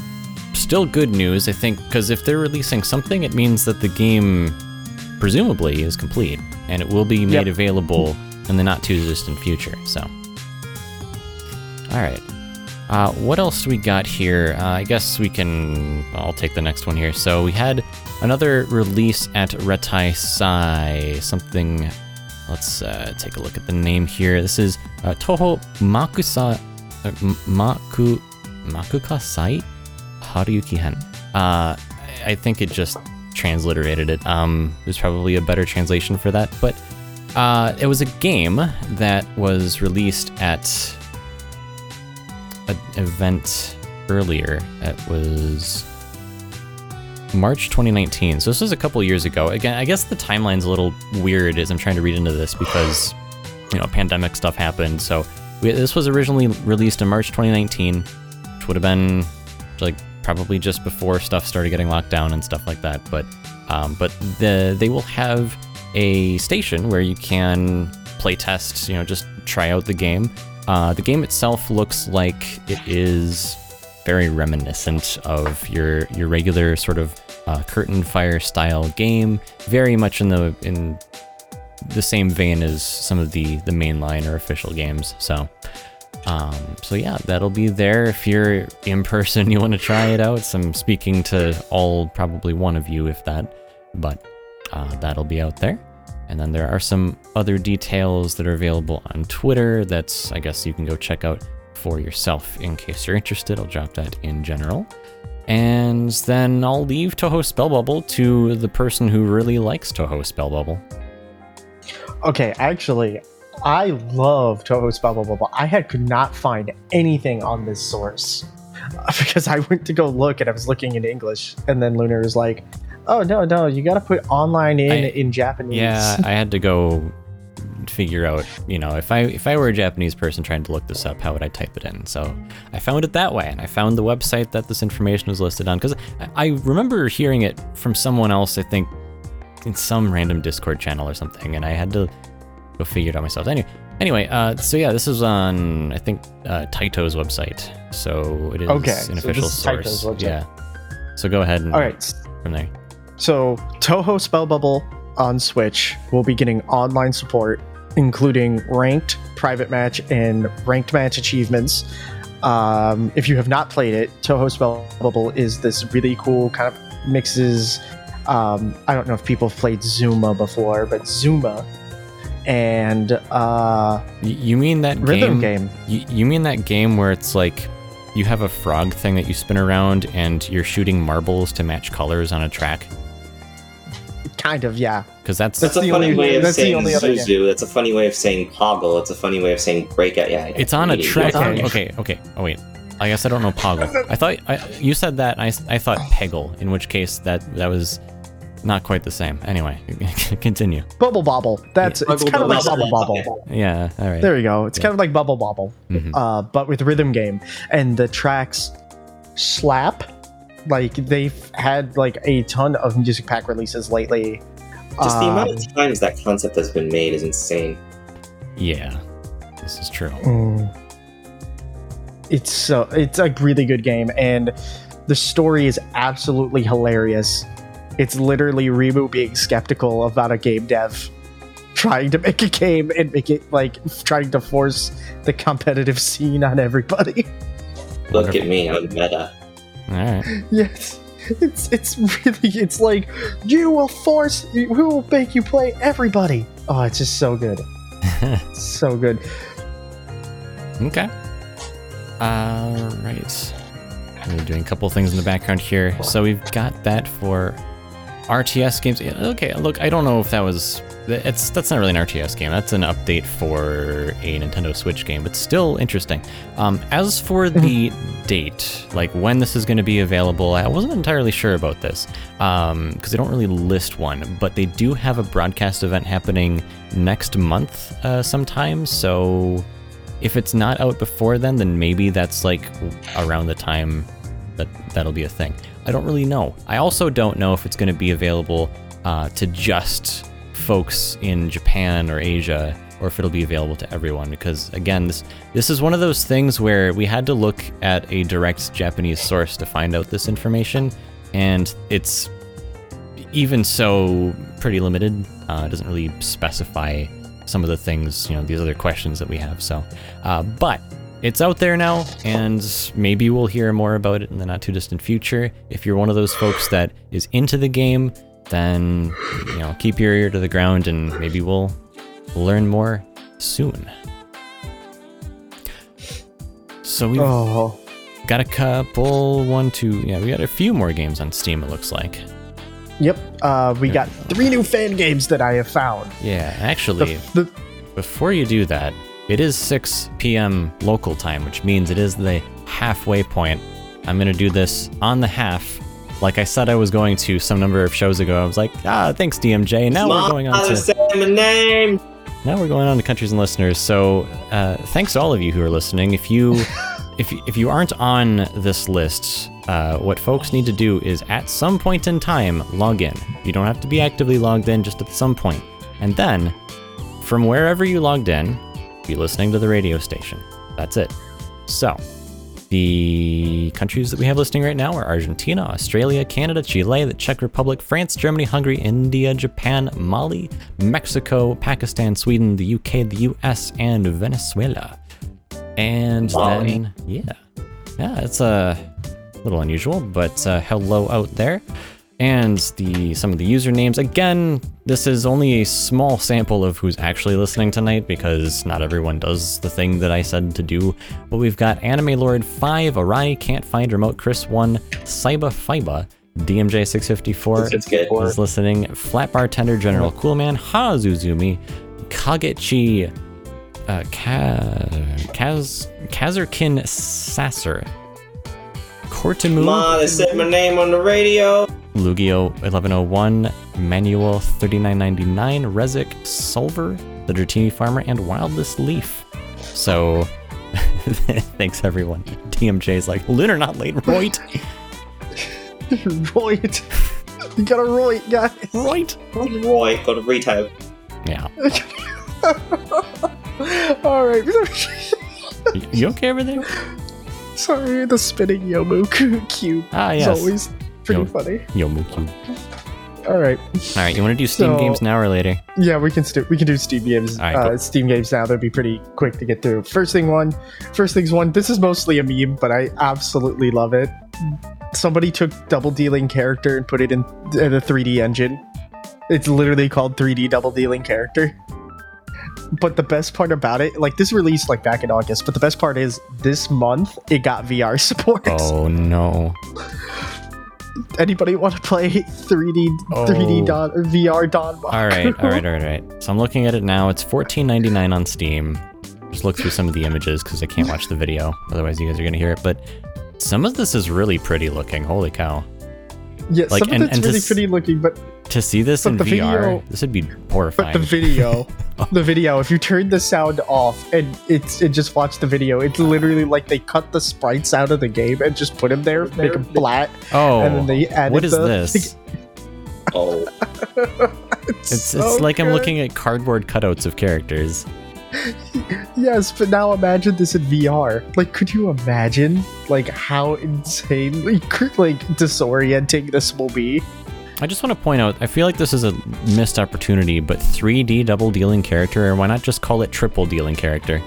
still good news, I think, because if they're releasing something, it means that the game presumably is complete and it will be made Yep. available in the not too distant future. So, all right. Uh, what else we got here? Uh, I guess we can. I'll take the next one here. So we had another release at Reitaisai. Something. Let's uh, take a look at the name here. This is uh, Toho Makusa uh, Maku Makuka Sai Haruyuki Hen. Uh, I- think it just transliterated it. Um, there's probably a better translation for that, but uh, it was a game that was released at an event earlier. It was March 2019. So this was a couple years ago. Again, I guess the timeline's a little weird as I'm trying to read into this because you know pandemic stuff happened. So we, this was originally released in March 2019, which would have been like probably just before stuff started getting locked down and stuff like that. But um, but the they will have a station where you can play test, you know, just try out the game. Uh, the game itself looks like it is very reminiscent of your your regular sort of uh, curtain fire style game, very much in the in the same vein as some of the the mainline or official games. So. Um, so yeah, that'll be there if you're in person. You want to try it out. So I'm speaking to all, probably one of you, if that, but uh, that'll be out there. And then there are some other details that are available on Twitter. That's I guess you can go check out for yourself in case you're interested. I'll drop that in general. And then I'll leave Toho Spell Bubble to the person who really likes Toho Spell Bubble. Okay, actually, I love Toho's blah blah blah Bubble. I had could not find anything on this source because I went to go look and I was looking in English, and then Lunar was like, "Oh no, no, you got to put online in I- in Japanese." Yeah, I had to go figure out, you know, if I if I were a Japanese person trying to look this up, how would I type it in? So I found it that way, and I found the website that this information was listed on because I remember hearing it from someone else. I think in some random Discord channel or something, and I had to go figure it out myself. Anyway, anyway, uh, so yeah, this is on I think uh, Taito's website, so it is Okay, an so official source. Yeah. So go ahead and All right, from there. So, Toho Spell Bubble on Switch will be getting online support, including ranked, private match, and ranked match achievements. Um, if you have not played it, Toho Spell Bubble is this really cool kind of mixes. Um, I don't know if people have played Zuma before, but Zuma and uh, You mean that rhythm game? game. You, you mean that game where it's like you have a frog thing that you spin around and you're shooting marbles to match colors on a track? Kind of, yeah. Because that's, That's, That's a the funny only- way of that's the saying only other Zuzu. That's a funny way of saying Poggle. It's a funny way of saying breakout. Yeah, yeah, it's on a yeah, track. yeah. Okay. Okay, okay. Oh wait, I guess I don't know Poggle. I thought I, you said that. I, I thought Peggle. In which case that that was not quite the same. Anyway, continue. Bubble Bobble. That's it's Bubble kind of like Bubble Bobble. Yeah. All right. There you go. It's Yeah. kind of like Bubble Bobble, Mhm. uh, but with rhythm game, and the tracks slap. Like they've had like a ton of music pack releases lately. Just the amount Um, of times that concept has been made is insane. Yeah. This is true. mm. It's so it's a really good game, and the story is absolutely hilarious. It's literally Reimu being skeptical about a game dev trying to make a game and make it like trying to force the competitive scene on everybody. Look at me, I'm meta. All right. Yes. It's it's really it's like you will force we will make you play everybody. Oh, it's just so good. so good. Okay. All right. We're doing a couple things in the background here. So we've got that for RTS games. Okay, look, I don't know if that was. It's that's not really an RTS game. That's an update for a Nintendo Switch game, but still interesting. Um, as for the date, like when this is going to be available, I wasn't entirely sure about this because they don't really list one. But they do have a broadcast event happening next month uh, sometime. So if it's not out before then, then maybe that's like around the time that that'll be a thing. I don't really know. I also don't know if it's going to be available uh, to just folks in Japan or Asia, or if it'll be available to everyone. Because again, this this is one of those things where we had to look at a direct Japanese source to find out this information, and it's even so pretty limited. Uh, it doesn't really specify some of the things, you know, these other questions that we have. So, uh, but it's out there now, and maybe we'll hear more about it in the not too distant future. If you're one of those folks that is into the game, then you know, keep your ear to the ground, and maybe we'll learn more soon. So we've Oh, got a couple, one, two, yeah, we got a few more games on Steam. It looks like. yep. Uh, we got three new fan games that I have found. Yeah, The, actually, the, Before you do that, it is 6 p.m. local time, which means it is the halfway point. I'm going to do this on the half. Like I said, I was going to some number of shows ago. I was like, ah, thanks, DMJ. Now we're going on to my name. now we're going on to countries and listeners. So uh, thanks to all of you who are listening. If you if if you aren't on this list, uh, what folks need to do is at some point in time log in. You don't have to be actively logged in, just at some point, and then from wherever you logged in, be listening to the radio station. That's it. So. The countries that we have listing right now are Argentina, Australia, Canada, Chile, the Czech Republic, France, Germany, Hungary, India, Japan, Mali, Mexico, Pakistan, Sweden, the UK, the US, and Venezuela. And Mali. then, yeah. Yeah, it's a little unusual, but uh, hello out there. And the some of the usernames again. This is only a small sample of who's actually listening tonight because not everyone does the thing that I said to do. But we've got Anime Lord Five, Arai, Can't Find Remote, Chris One, Saiba Fiba, DMJ Six Fifty Four It's is listening. Flat Bartender General Coolman, Hazuzumi, Kagechi, uh, Ka- Kaz Kazerkin Sasser, Kortemu. Ma, they said my name on the radio. Lugio 1101, Manual 3999, Rezik, Solver, the Dratini Farmer, and Wildest Leaf. So, thanks everyone. DMJ's like, Lunar not late, right? Roit. you got a Roit, guys. right? Roy, got a retail. Yeah. All right. Y- You okay over there? Sorry, the spinning Yomu cube Ah, is yes. always pretty Yo- funny. Yo, Mookie. All right. All right, you want to do Steam So- games now or later? Yeah, we can st- we can do Steam games. Right, uh. Steam games now. They'll be pretty quick to get through. First thing one, first things one. This is mostly a meme, but I absolutely love it. Somebody took double dealing character and put it in, in a 3D engine. It's literally called 3D double dealing character. But the best part about it, like this released like back in August, but the best part is this month it got VR support. Oh no. Anybody want to play 3D Oh. 3D Don, VR Don? All right, all right, all right, all right. So I'm looking at it now. It's $14.99 on Steam. Just look through some of the images because I can't watch the video. Otherwise, you guys are gonna hear it. But some of this is really pretty looking. Holy cow! Yeah, Like, some and- of it's and really this- pretty looking, but To see this in the VR, video- this would be horrifying. but the video, the video. If you turn the sound off and it's and just watch the video, it's literally like they cut the sprites out of the game and just put them there, make them flat, oh, and then they added what is the, this? Oh, It's it's so like I'm looking at cardboard cutouts of characters. Yes, but now imagine this in VR. Like, could you imagine like how insanely like disorienting this will be? I just want to point out, I feel like this is a missed opportunity, but 3D double dealing character, or why not just call it triple dealing character?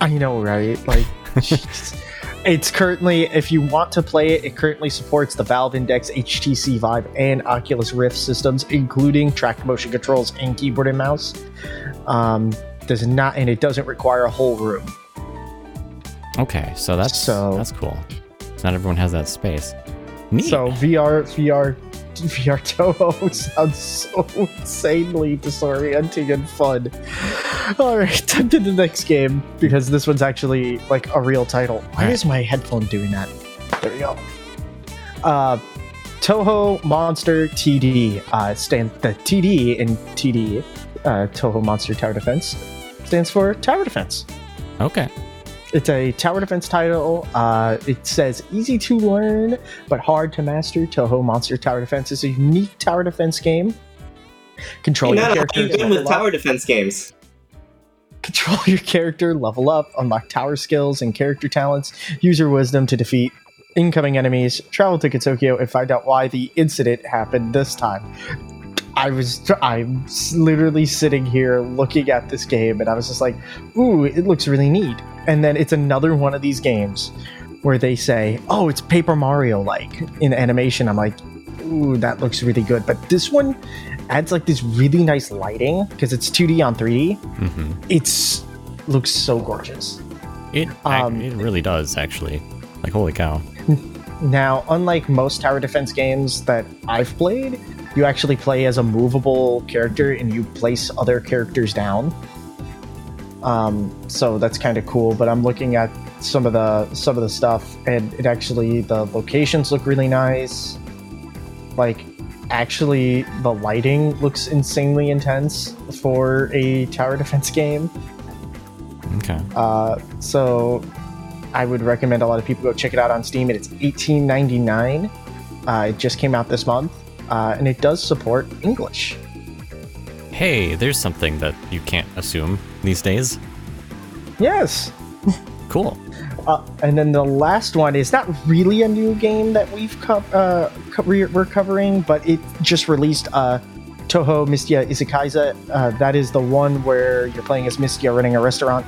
I know, right? Like, it's currently, if you want to play it, it currently supports the Valve Index, HTC Vive, and Oculus Rift systems, including track motion controls and keyboard and mouse. Um, does not, and it doesn't require a whole room. Okay, so that's So- that's cool. So not everyone has that space. Neat. So VR, VR, VR Touhou sounds so insanely disorienting and fun. All right, time to the next game because this one's actually like a real title. Why Alright. is my headphone doing that? There we go. Uh, Touhou Monster TD uh, stand the TD in TD uh, Touhou Monster Tower Defense stands for Tower Defense. okay. It's a tower defense title. Uh, it says easy to learn but hard to master. Touhou Monster Tower Defense is a unique tower defense game. Control Hey, your character, you been with up- tower defense games? control your character, level up, unlock tower skills and character talents, use your wisdom to defeat incoming enemies, travel to Tokyo and find out why the incident happened this time. I was I'm literally sitting here looking at this game and I was just like, "Ooh, it looks really neat." And then it's another one of these games where they say, "Oh, it's Paper Mario like in animation." I'm like, "Ooh, that looks really good." But this one adds like this really nice lighting because it's 2D on 3D hmm it's looks so gorgeous. It Um, it really does actually. Like holy cow. Now, unlike most tower defense games that I've played, you actually play as a movable character and you place other characters down. Um, so that's kind of cool. But I'm looking at some of the some of the stuff, and it actually the locations look really nice. Like, actually, the lighting looks insanely intense for a tower defense game. Okay. Uh, so I would recommend a lot of people go check it out on Steam. It's $18.99. Uh, it just came out this month, uh, and it does support English. Hey, there's something that you can't assume these days. Yes. Cool. Uh, and then the last one is not really a new game that we've co- uh, co- we're covering, but it just released uh, Touhou Mystia Izakaya. Uh, that is the one where you're playing as Mystia running a restaurant.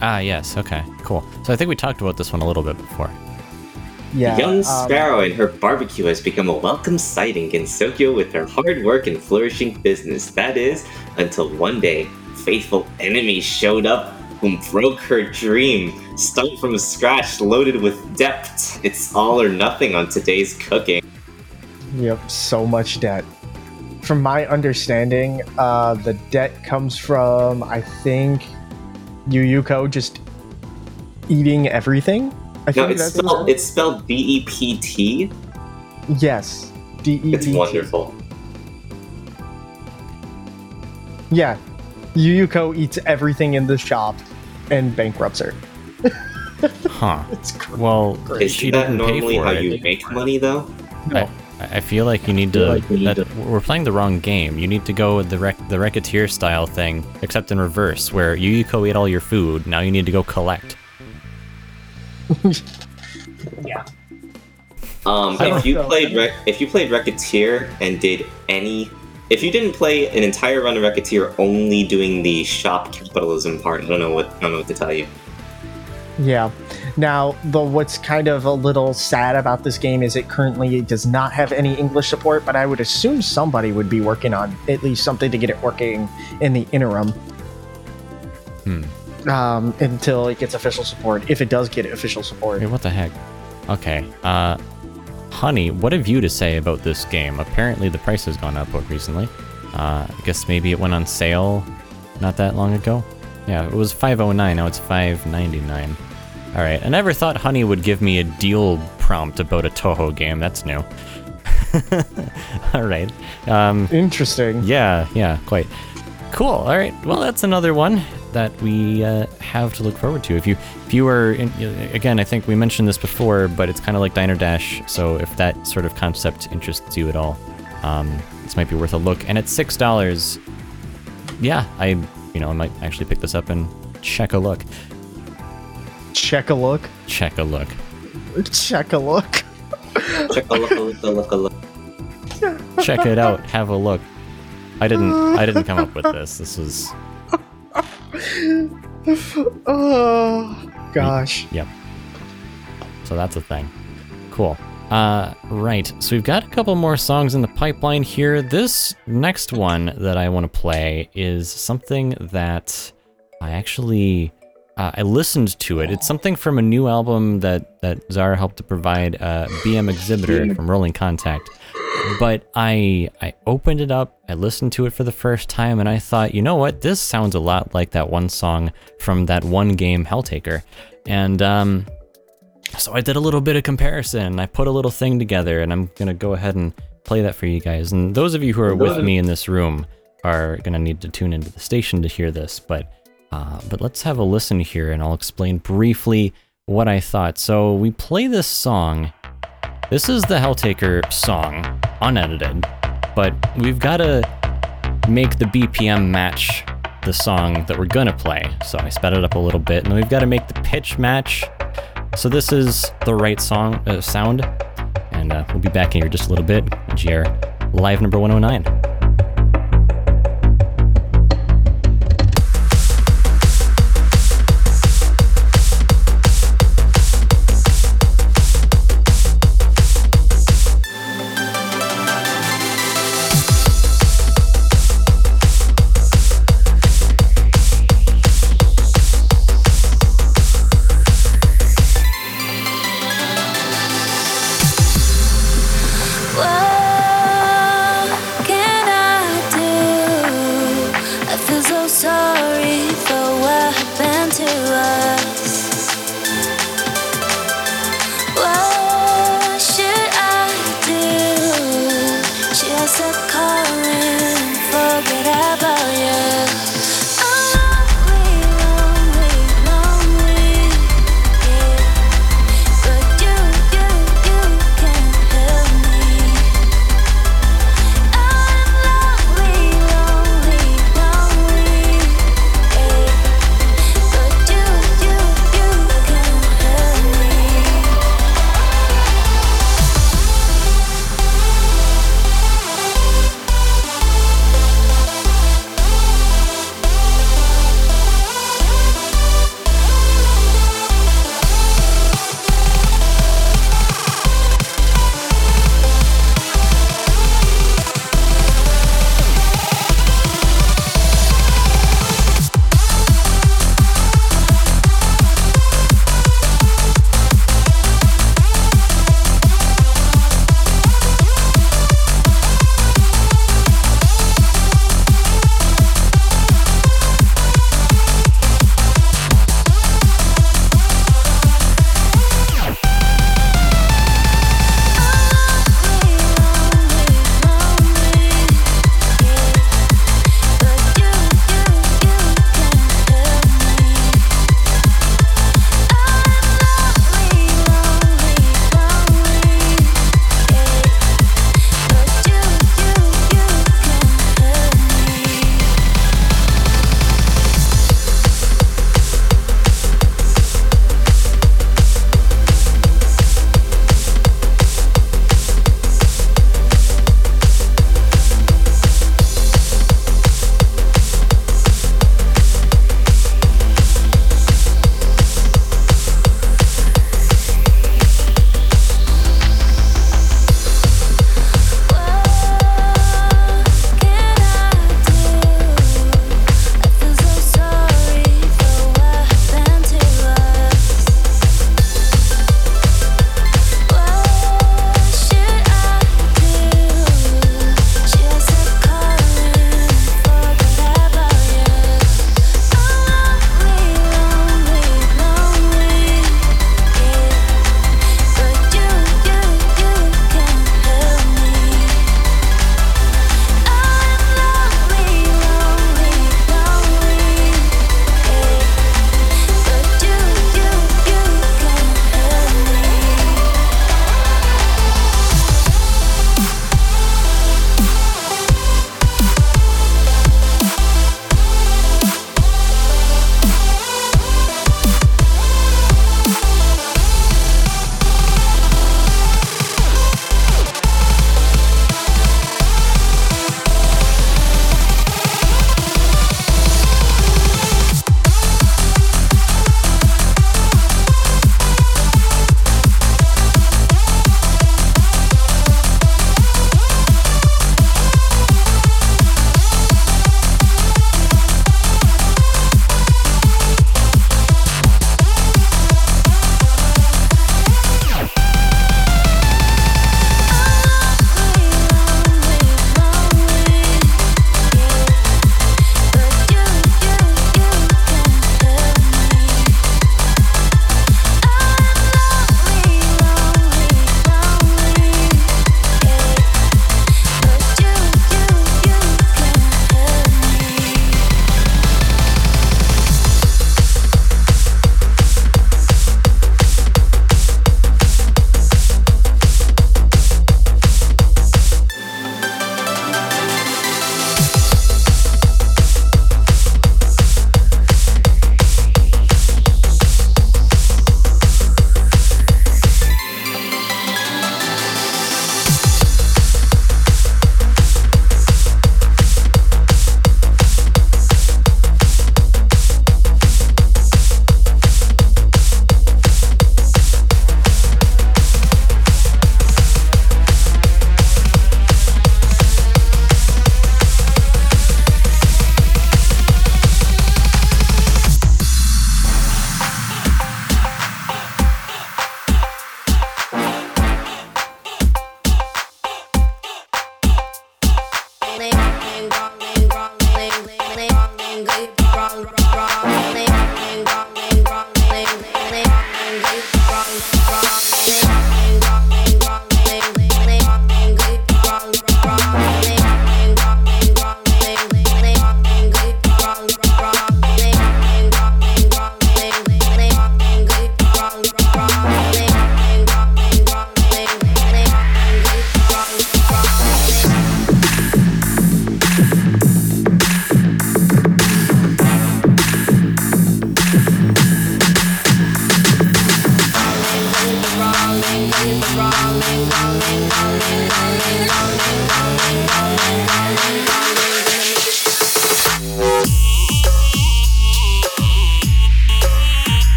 Ah, yes. Okay. Cool. So I think we talked about this one a little bit before. Yeah. Young um, Sparrow and her barbecue has become a welcome sighting in Tokyo with her hard work and flourishing business. That is, until one day, faithful enemies showed up whom broke her dream. Start from scratch, loaded with depth. It's all or nothing on today's cooking. Yep, so much debt. From my understanding, uh, the debt comes from I think Yu Yuko just eating everything. I No, think it's that's spelled it's spelled B E P T. yes. D E It's wonderful. Yeah, Yuyuko eats everything in the shop and bankrupts her. Huh. It's cr- Well, Great. she Isn't that normally how it. you make money, though? I, I feel like you need to. like we need that, We're playing the wrong game. You need to go with the rec, the Racketeer style thing, except in reverse, where Yuyuko ate all your food. Now you need to go collect. yeah. Um, if you know. played Re- if you played Racketeer and did any, if you didn't play an entire run of Racketeer only doing the shop capitalism part, I don't know what I don't know what to tell you. Yeah. Now, the what's kind of a little sad about this game is it currently does not have any English support, but I would assume somebody would be working on at least something to get it working in the interim. Hmm. Um, until it gets official support, if it does get official support. Wait, what the heck? Okay. Uh, honey, what have you to say about this game? Apparently, the price has gone up recently. Uh, I guess maybe it went on sale not that long ago. Yeah, it was 509. Now it's 599. All right. I never thought Honey would give me a deal prompt about a Touhou game. That's new. All right. Um, Interesting. yeah, yeah, quite. Cool. All right. Well, that's another one that we uh, have to look forward to. If you, if you were, in, again, I think we mentioned this before, but it's kind of like Diner Dash. So if that sort of concept interests you at all, um, this might be worth a look. And it's six dollars. Yeah, I, you know, I might actually pick this up and check a look. Check a look. Check a look. Check a look. Check a look, a look, a look, a look. Check it out. Have a look. I didn't. I didn't come up with this. This was. oh gosh. Yep. So that's a thing. Cool. Uh, right. So we've got a couple more songs in the pipeline here. This next one that I want to play is something that I actually uh, I listened to it. It's something from a new album that that Zara helped to provide, uh, BM Exhibitor from Rolling Contact. But I I opened it up, I listened to it for the first time, and I thought, you know what, this sounds a lot like that one song from that one game, Helltaker, and um, so I did a little bit of comparison. I put a little thing together, and I'm gonna go ahead and play that for you guys. And those of you who are with me in this room are gonna need to tune into the station to hear this, but. Uh, but let's have a listen here and I'll explain briefly what I thought. So we play this song. This is the Helltaker song, unedited, but we've got to make the BPM match the song that we're gonna play. So I sped it up a little bit, and we've got to make the pitch match. So this is the right song uh, sound, and uh, we'll be back in here just a little bit. GR live number 109.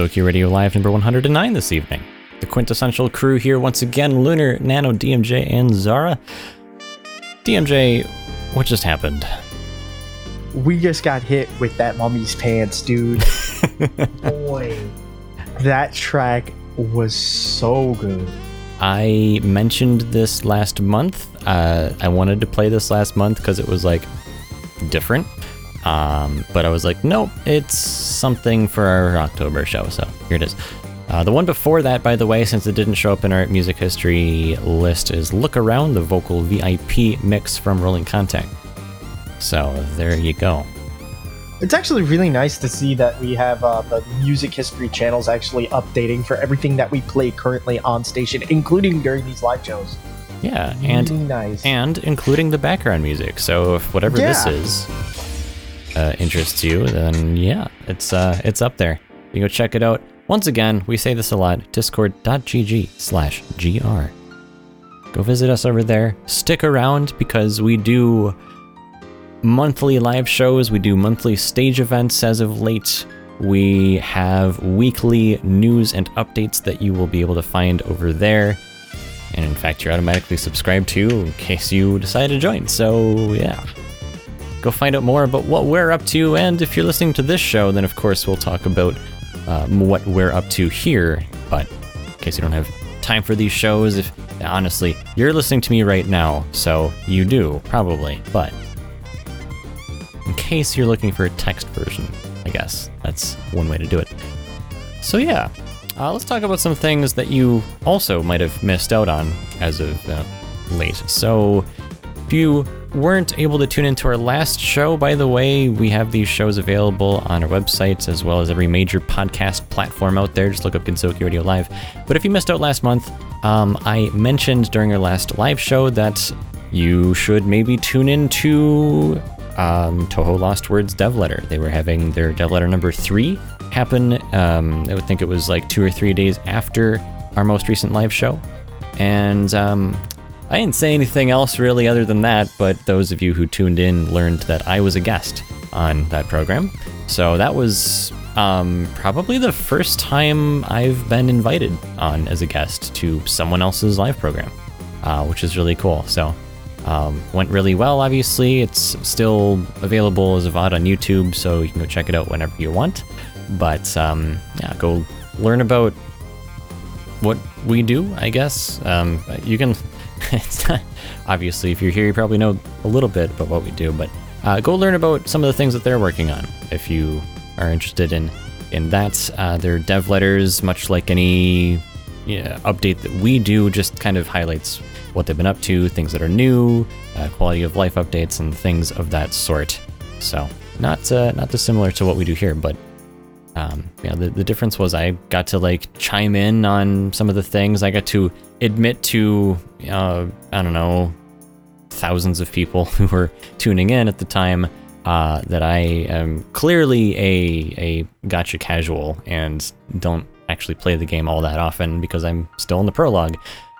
Listening Radio Live number 109 this evening. The quintessential crew here once again Lunar, Nano, DMJ, and Zara. DMJ, what just happened? We just got hit with that mummy's pants, dude. Boy, that track was so good. I mentioned this last month. Uh, I wanted to play this last month because it was like different. Um, but I was like, nope, it's something for our October show. So here it is. Uh, the one before that, by the way, since it didn't show up in our music history list, is Look Around, the vocal VIP mix from Rolling Contact. So there you go. It's actually really nice to see that we have uh, the music history channels actually updating for everything that we play currently on station, including during these live shows. Yeah, and really nice. and including the background music. So if whatever this is uh, interests you, then yeah, it's uh, it's up there. You go check it out. Once again, we say this a lot: discord.gg slash gr. Go visit us over there. Stick around because we do monthly live shows. We do monthly stage events as of late. We have weekly news and updates that you will be able to find over there. And in fact, you're automatically subscribed to in case you decide to join. So, yeah. Go find out more about what we're up to. And if you're listening to this show, then of course we'll talk about uh, what we're up to here. But in case you don't have time for these shows, if honestly, you're listening to me right now, so you do, probably. But in case you're looking for a text version. I guess that's one way to do it. So yeah, uh, let's talk about some things that you also might have missed out on as of uh, late. So if you weren't able to tune into our last show, by the way, we have these shows available on our websites as well as every major podcast platform out there. Just look up Gensokyo Radio Live. But if you missed out last month, um, I mentioned during our last live show that you should maybe tune into um, Touhou Lost Words Dev Letter. They were having their Dev Letter number three happen. Um, I would think it was like two or three days after our most recent live show. And um, I didn't say anything else really other than that, but those of you who tuned in learned that I was a guest on that program. So that was um, probably the first time I've been invited on as a guest to someone else's live program, uh, which is really cool. So um, went really well, obviously. It's still available as a VOD on YouTube, so you can go check it out whenever you want. But um, yeah, go learn about what we do, I guess. Um, you can it's not, obviously, if you're here, you probably know a little bit about what we do, but uh, go learn about some of the things that they're working on if you are interested in in that. Uh, their dev letters, much like any yeah, update that we do, just kind of highlights what they've been up to, things that are new, uh, quality of life updates, and things of that sort. So not uh, not dissimilar to what we do here, but um, yeah, the, the difference was I got to like chime in on some of the things. I got to admit to, uh, I don't know, thousands of people who were tuning in at the time uh, that I am clearly a, a gotcha casual and don't actually play the game all that often because I'm still in the prologue.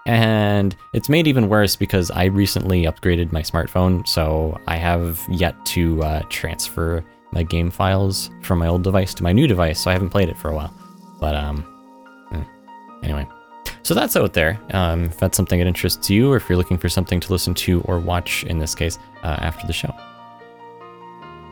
And it's made even worse because I recently upgraded my smartphone, so I have yet to uh, transfer my game files from my old device to my new device, so I haven't played it for a while. But um, hmm. anyway, so that's out there. Um, if that's something that interests you, or if you're looking for something to listen to or watch, in this case, uh, after the show.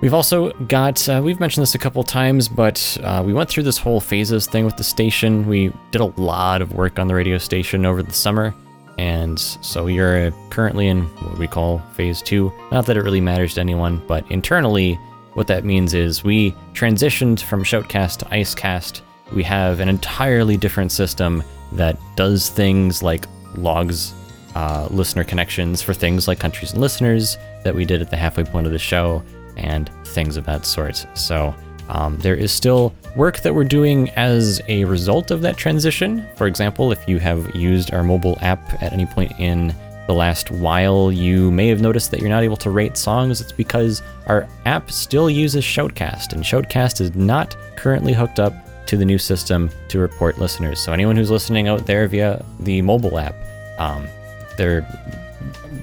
We've also got, uh, we've mentioned this a couple times, but uh, we went through this whole phases thing with the station. We did a lot of work on the radio station over the summer, and so we are currently in what we call phase two. Not that it really matters to anyone, but internally, what that means is we transitioned from Shoutcast to Icecast. We have an entirely different system that does things like logs uh, listener connections for things like countries and listeners that we did at the halfway point of the show and things of that sort. So um, there is still work that we're doing as a result of that transition. For example, if you have used our mobile app at any point in the last while, you may have noticed that you're not able to rate songs. It's because our app still uses Shoutcast, and Shoutcast is not currently hooked up to the new system to report listeners. So anyone who's listening out there via the mobile app, um,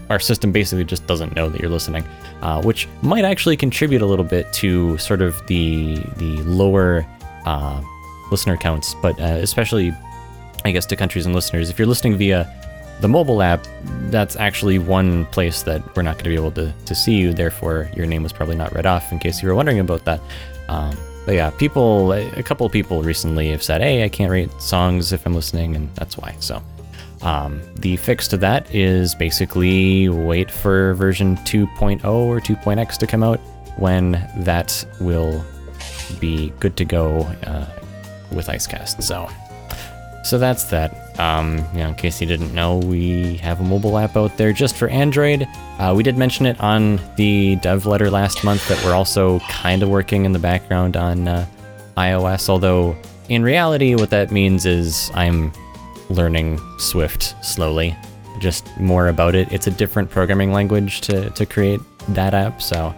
our system basically just doesn't know that you're listening, uh, which might actually contribute a little bit to sort of the the lower uh, listener counts, but uh, especially, I guess, to countries and listeners. If you're listening via the mobile app, that's actually one place that we're not going to be able to, to see you. Therefore, your name was probably not read off in case you were wondering about that. Um, but yeah, people, a couple of people recently have said, hey, I can't rate songs if I'm listening, and that's why. So um, the fix to that is basically wait for version 2.0 or 2.x to come out when that will be good to go uh, with Icecast. So, so that's that. Um, you know, in case you didn't know, we have a mobile app out there just for Android. Uh, we did mention it on the dev letter last month that we're also kind of working in the background on uh, iOS. Although in reality, what that means is I'm learning Swift slowly, just more about it. It's a different programming language to to create that app, so.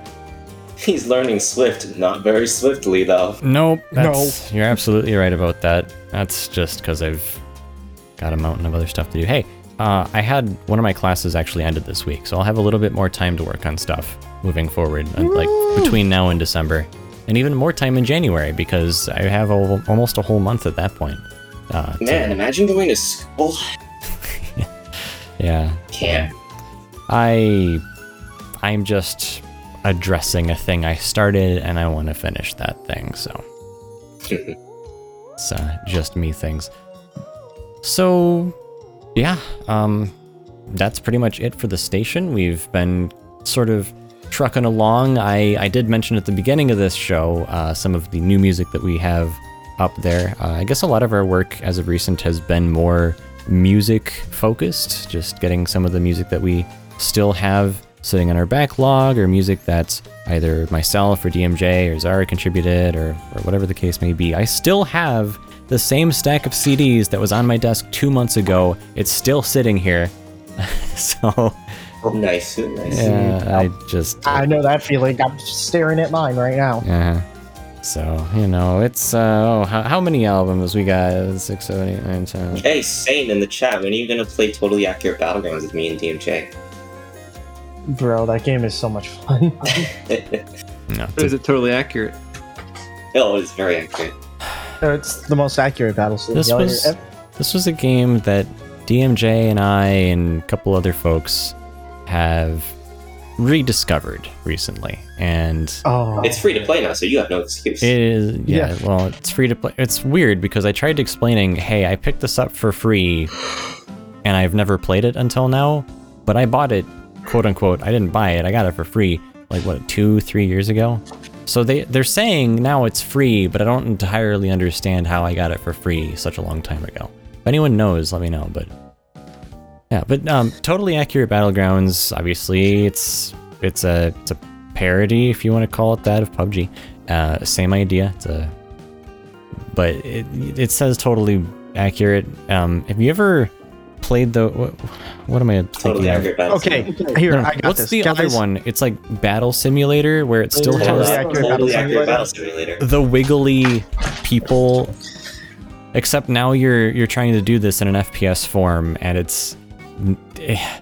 He's learning Swift, not very swiftly though. Nope. That's, You're absolutely right about that. That's just because I've got a mountain of other stuff to do. Hey, uh, I had one of my classes actually ended this week, so I'll have a little bit more time to work on stuff moving forward, uh, like between now and December, and even more time in January because I have a, almost a whole month at that point. Uh, to- Man, imagine going to school. yeah. Can't. I, I'm just addressing a thing I started, and I want to finish that thing. So it's uh, just me things. So, yeah, um, that's pretty much it for the station. We've been sort of trucking along. I, I did mention at the beginning of this show uh, some of the new music that we have up there. Uh, I guess a lot of our work as of recent has been more music focused, just getting some of the music that we still have sitting on our backlog or music that's either myself or DMJ or Zara contributed or, or whatever the case may be. I still have the same stack of CDs that was on my desk two months ago. It's still sitting here. so, Nice, nice. yeah, I just. I know that feeling. I'm staring at mine right now. Yeah. So, you know, it's, uh, oh, how, how many albums we got? Six, seven, eight, nine, ten. Hey, Sane in the chat, when are you gonna play Totally Accurate Battlegrounds with me and DMJ? Bro, that game is so much fun. No, Is it totally accurate? oh, it's very accurate. it's the most accurate battle system. This was- This was a game that DMJ and I and a couple other folks have rediscovered recently. And Oh, It's free to play now, so you have no excuse. it is, yeah, Yeah. well, it's free to play. It's weird because I tried explaining, hey, I picked this up for free and I've never played it until now, but I bought it, quote unquote. I didn't buy it, I got it for free, like what, two, three years ago? So they, they're saying now it's free, but I don't entirely understand how I got it for free such a long time ago. If anyone knows, let me know, but yeah, but um, totally accurate battlegrounds. Obviously, it's it's a it's a parody, if you want to call it that, of PUBG. Uh, same idea. It's a, but it it says totally accurate. Um, have you ever played the what, what am I thinking totally of? okay. Here, No, no, I got What's this. the Guys, other one? It's like Battle Simulator, where it still Totally has accurate. Totally Battle accurate Simulator. Battle Simulator. the wiggly people except now you're you're trying to do this in an fps form and it's eh,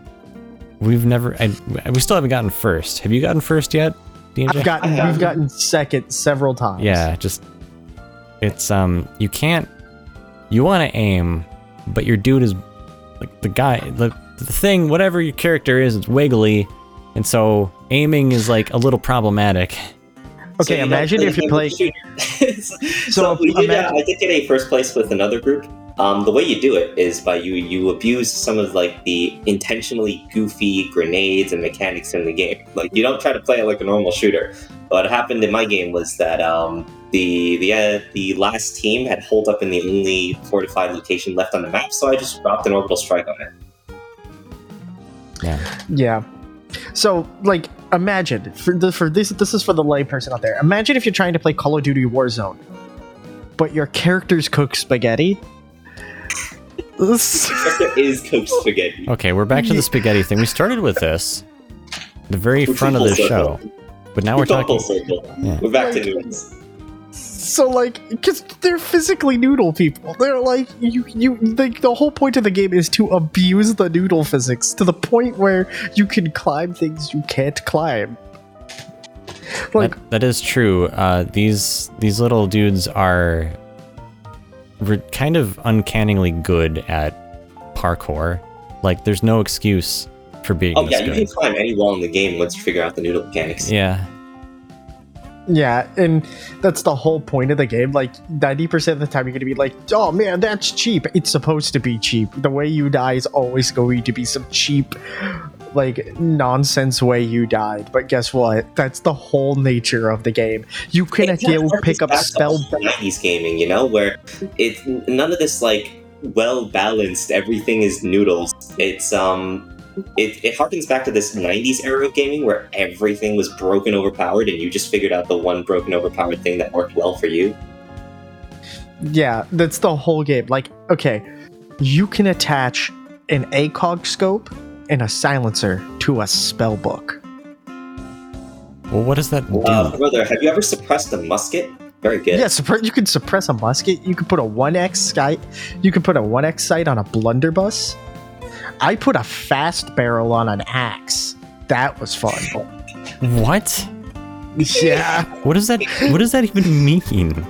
we've never I, we still haven't gotten first have you gotten first yet DMJ? I've gotten. Have. We've gotten second several times. yeah just it's um you can't you want to aim but your dude is like the guy the, the thing whatever your character is it's wiggly and so aiming is like a little problematic Okay, you don't imagine if you the play. game so, So we did, uh, I did get a first place with another group. Um, the way you do it is by you you abuse some of like the intentionally goofy grenades and mechanics in the game. Like you don't try to play it like a normal shooter. What happened in my game was that um, the the uh, the last team had holed up in the only fortified location left on the map, so I just dropped an orbital strike on it. yeah Yeah. So, like, imagine for the for this this is for the layperson out there. Imagine if you're trying to play Call of Duty Warzone, but your characters cook spaghetti. This- There is cooked spaghetti. Okay, we're back to the spaghetti thing. We started with this, the very We're front of full the show, but now we're We've talking. full circle. Yeah. We're back to noodles. so, like, because they're physically noodle people. They're like you you like the whole point of the game is to abuse the noodle physics to the point where you can climb things you can't climb. Like, That, that is true. Uh, these these little dudes are re- kind of uncannily good at parkour. Like, there's no excuse for being Oh this yeah, you can climb any wall in the game once you figure out the noodle mechanics. Yeah, Yeah, and that's the whole point of the game. Like, 90% of the time, you're going to be like, oh man, that's cheap. It's supposed to be cheap. The way you die is always going to be some cheap, like, nonsense way you died. But guess what? That's the whole nature of the game. You can It pick up spell. 90s gaming, you know, where it's none of this like well balanced. Everything is noodles. It's um. It, it harkens back to this 90s era of gaming where everything was broken overpowered and you just figured out the one broken overpowered thing that worked well for you. Yeah, that's the whole game. Like, okay, you can attach an ACOG scope and a silencer to a spell book. well, what does that do? Uh, brother, have you ever suppressed a musket? Very good. Yeah, suppre- you can suppress a musket. You can put a 1x sight. You can put a 1x sight on a blunderbuss. I put a fast barrel on an axe. That was fun. what? yeah. What does that? What does that even mean?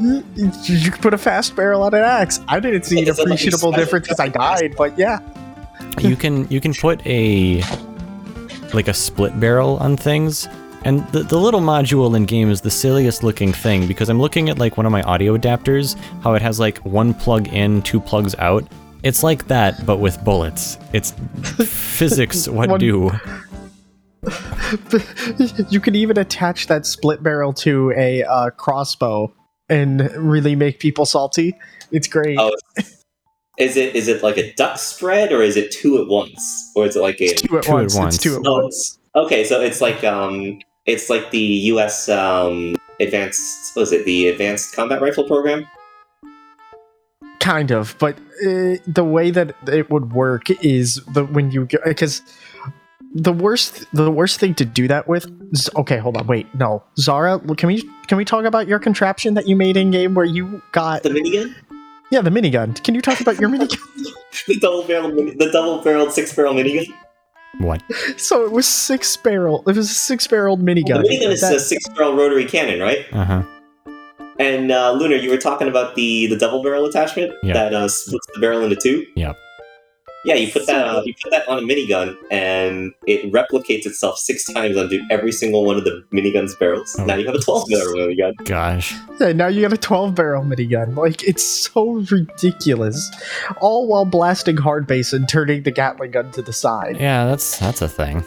You can put a fast barrel on an axe. I didn't see an does it let you appreciable difference because I died, but yeah. You can you can put a like a split barrel on things and the, the little module in game is the silliest looking thing because i'm looking at like one of my audio adapters how it has like one plug in two plugs out it's like that but with bullets it's physics what One- do you can even attach that split barrel to a uh, crossbow and really make people salty. It's great. Oh, is it is it like a duck spread or is it two at once or is it like a It's two at Two at once. once. It's two at Oh, once. okay? So it's like um, it's like the U.S. um advanced what is it the advanced combat rifle program? Kind of, but uh, the way that it would work is the when you because the worst the worst thing to do that with. is- Okay, hold on, wait, no, Zara, can we can we talk about your contraption that you made in game where you got The minigun, yeah the minigun? Can you talk about your minigun? the double barrel, the double barreled six barrel minigun. What? so it was six barrel. It was a six barreled minigun. The minigun is That- a six barrel rotary cannon, right? Uh huh. And uh, Lunar, you were talking about the the double barrel attachment Yeah. that uh, splits the barrel into two. Yep. Yeah, you put that uh, you put that on a minigun, and it replicates itself six times onto every single one of the minigun's barrels. Oh. Now you have a twelve barrel minigun. Gosh. Yeah, now you got a 12 barrel minigun. Like, it's so ridiculous. All while blasting hard bass and turning the Gatling gun to the side. Yeah, that's that's a thing.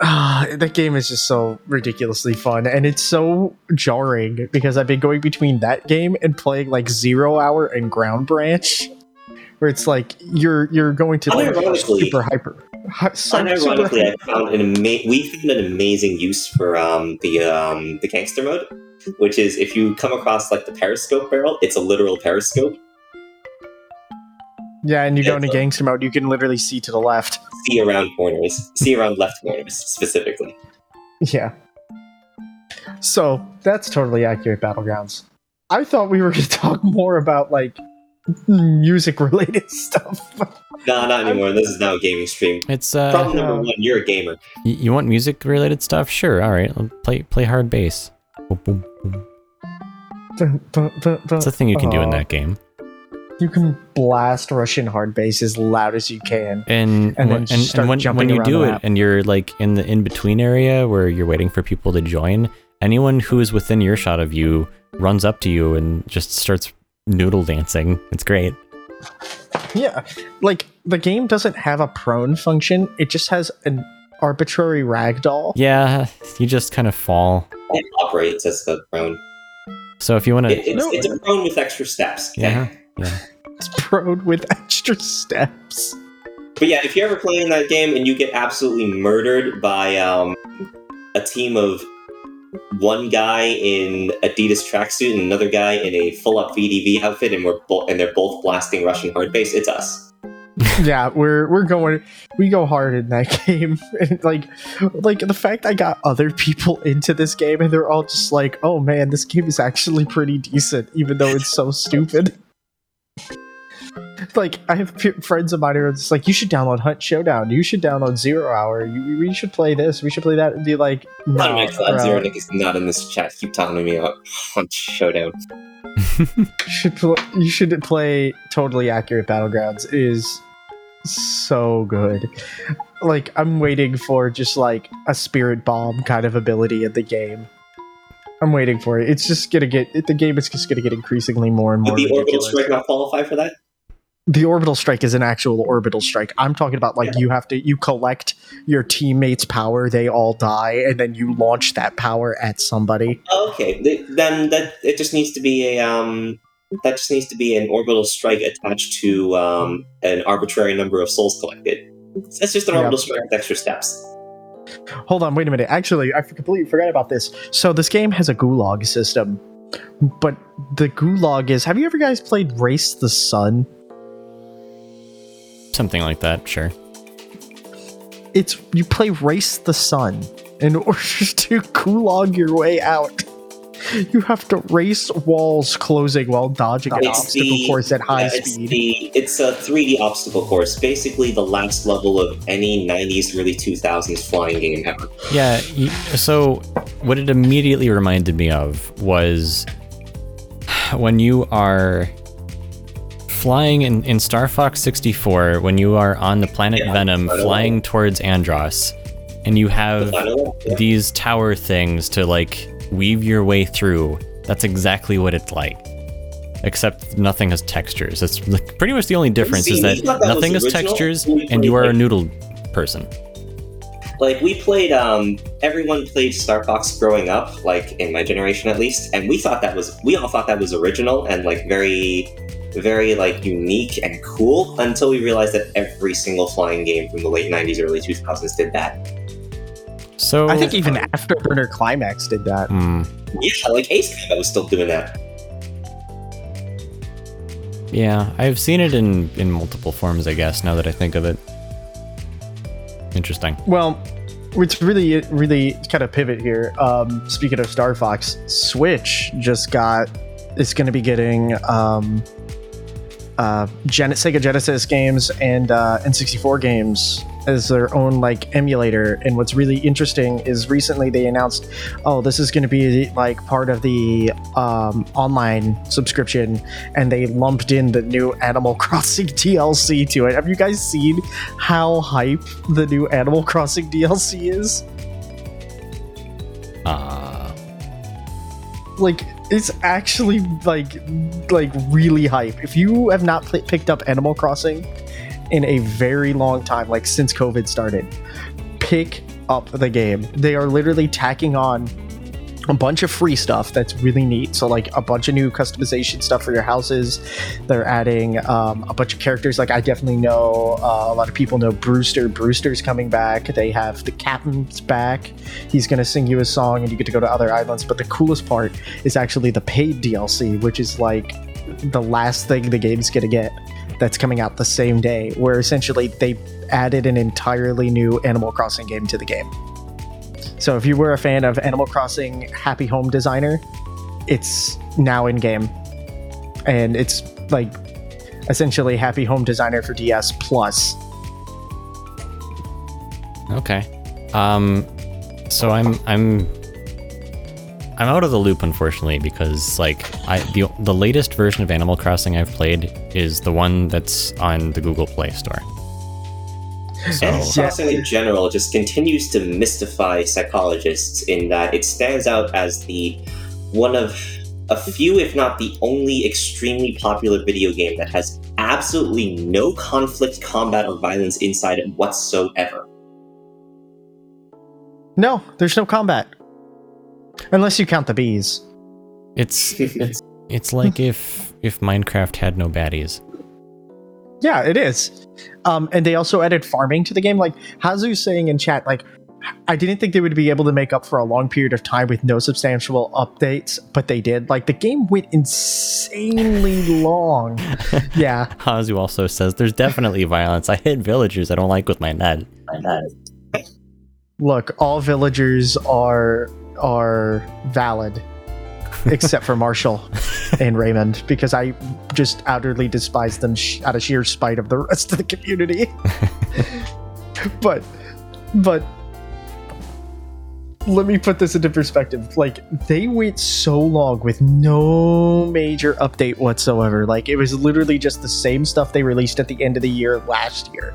Ah, that game is just so ridiculously fun. And it's so jarring because I've been going between that game and playing like Zero Hour and Ground Branch. Where it's like you're you're going to like super hyper. hy- super- super hyper- I found an ama- we found an amazing use for um, the um, the gangster mode, which is if you come across like the periscope barrel, it's a literal periscope. yeah, and you go into so- gangster mode, you can literally see to the left. See around corners, see around left corners specifically. Yeah. So that's totally accurate battlegrounds. I thought we were going to talk more about like music related stuff. No, not anymore. This is now a gaming stream. It's uh. Problem number Uh, one: you're a gamer. y- you want music related stuff? Sure. All right. I'll play play hard bass. Boom, boom, boom. It's a thing you can do in that game. You can blast Russian hard bass as loud as you can. And And then wh- and, start and when, jumping when you do it map. and you're like in the in between area where you're waiting for people to join, anyone who is within earshot of you runs up to you and just starts noodle dancing. It's great. Yeah. Like the game doesn't have a prone function, it just has an arbitrary ragdoll. Yeah, you just kind of fall. It operates as the prone. So if you want It, to, it's, No. it's a prone with extra steps. okay? yeah, yeah. It's prone with extra steps. But yeah, if you're ever playing that game and you get absolutely murdered by um, a team of one guy in Adidas tracksuit and another guy in a full-up VDV outfit, and we're bo- and they're both blasting Russian hard bass, it's us. yeah, we're we're going we go hard in that game. And like like the fact I got other people into this game and they're all just like, "Oh man, this game is actually pretty decent even though it's so stupid." Like I have friends of mine who are just like, "You should download Hunt Showdown. You should download Zero Hour. You, we should play this. We should play that." And be like, "No, Oh my god, bro. Zero Nick is not in this chat. Keep talking to me about Hunt Showdown. should pl- you should play totally accurate battlegrounds It is so good like i'm waiting for just like a spirit bomb kind of ability in the game i'm waiting for it it's just gonna get the game is just gonna get increasingly more and Would more the orbital strike not qualify for that? The orbital strike is an actual orbital strike i'm talking about like you have to you collect your teammates power they all die and then you launch that power at somebody okay, then that it just needs to be a um, that just needs to be an orbital strike attached to um, an arbitrary number of souls collected. That's just an Yeah. orbital strike with extra steps. Hold on, wait a minute. Actually, I completely forgot about this. So this game has a gulag system, but the gulag is. Have you ever guys played Race the Sun? Something like that. Sure. It's you play Race the Sun in order to gulag your way out. You have to race walls closing while dodging an It's obstacle the- course at high Yeah, it's speed. the it's a 3D obstacle course, basically the last level of any 90s, early 2000s flying game ever. Yeah. So what it immediately reminded me of was when you are flying in, in Star Fox 64, when you are on the planet Yeah, Venom, flying towards Andross, and you have know these tower things to like weave your way through. That's exactly what it's like. Except nothing has textures. That's like pretty much the only difference is that that nothing has textures and you are a noodle person. like we played um everyone played Star Fox growing up, like in my generation at least, and we thought that was we all thought that was original and like very very like unique and cool until we realized that every single flying game from the late 90s early 2000s did that So I think even Afterburner Climax did that. Hmm, yeah like ace combat was still doing that yeah, I've seen it in in multiple forms. I guess now that I think of it. Interesting. Well, it's really, really kind of pivot here. Um, speaking of Star Fox, Switch just got. It's going to be getting um, uh, Gen- Sega Genesis games and uh, N64 games as their own like emulator. And what's really interesting is recently they announced, oh, this is going to be like part of the um, online subscription, and they lumped in the new Animal Crossing DLC to it. Have you guys seen how hype the new Animal Crossing DLC is? Uh, like it's actually like like really hype. If you have not pl- picked up animal crossing in a very long time like since covid started pick up the game. They are literally tacking on a bunch of free stuff that's really neat. So like a bunch of new customization stuff for your houses. They're adding um, a bunch of characters. Like i definitely know uh, a lot of people know brewster. Brewster's coming back. They have the captain's back. He's going to sing you a song and you get to go to other islands. But the coolest part is actually the paid dlc which is like the last thing the game's going to get that's coming out the same day where essentially they added an entirely new animal crossing game to the game so if you were a fan of animal crossing happy home designer it's now in game and it's like essentially happy home designer for ds plus okay. Um, so I'm I'm I'm out of the loop unfortunately because like I the the latest version of Animal Crossing I've played is the one that's on the Google Play Store. So Animal Crossing in general just continues to mystify psychologists in that it stands out as the one of a few, if not the only, extremely popular video game that has absolutely no conflict, combat, or violence inside it whatsoever. no there's no combat unless you count the bees it's it's it's like if if Minecraft had no baddies. Yeah, it is. Um, and they also added farming to the game. Like Hazu's saying in chat, like I didn't think they would be able to make up for a long period of time with no substantial updates, but they did. Like the game went insanely long. yeah, Hazu also says there's definitely violence. I hit villagers I don't like with my net. look, all villagers are are valid, except for Marshall and Raymond, because I just utterly despise them sh- out of sheer spite of the rest of the community. but, but let me put this into perspective. Like they went so long with no major update whatsoever. Like it was literally just the same stuff they released at the end of the year last year.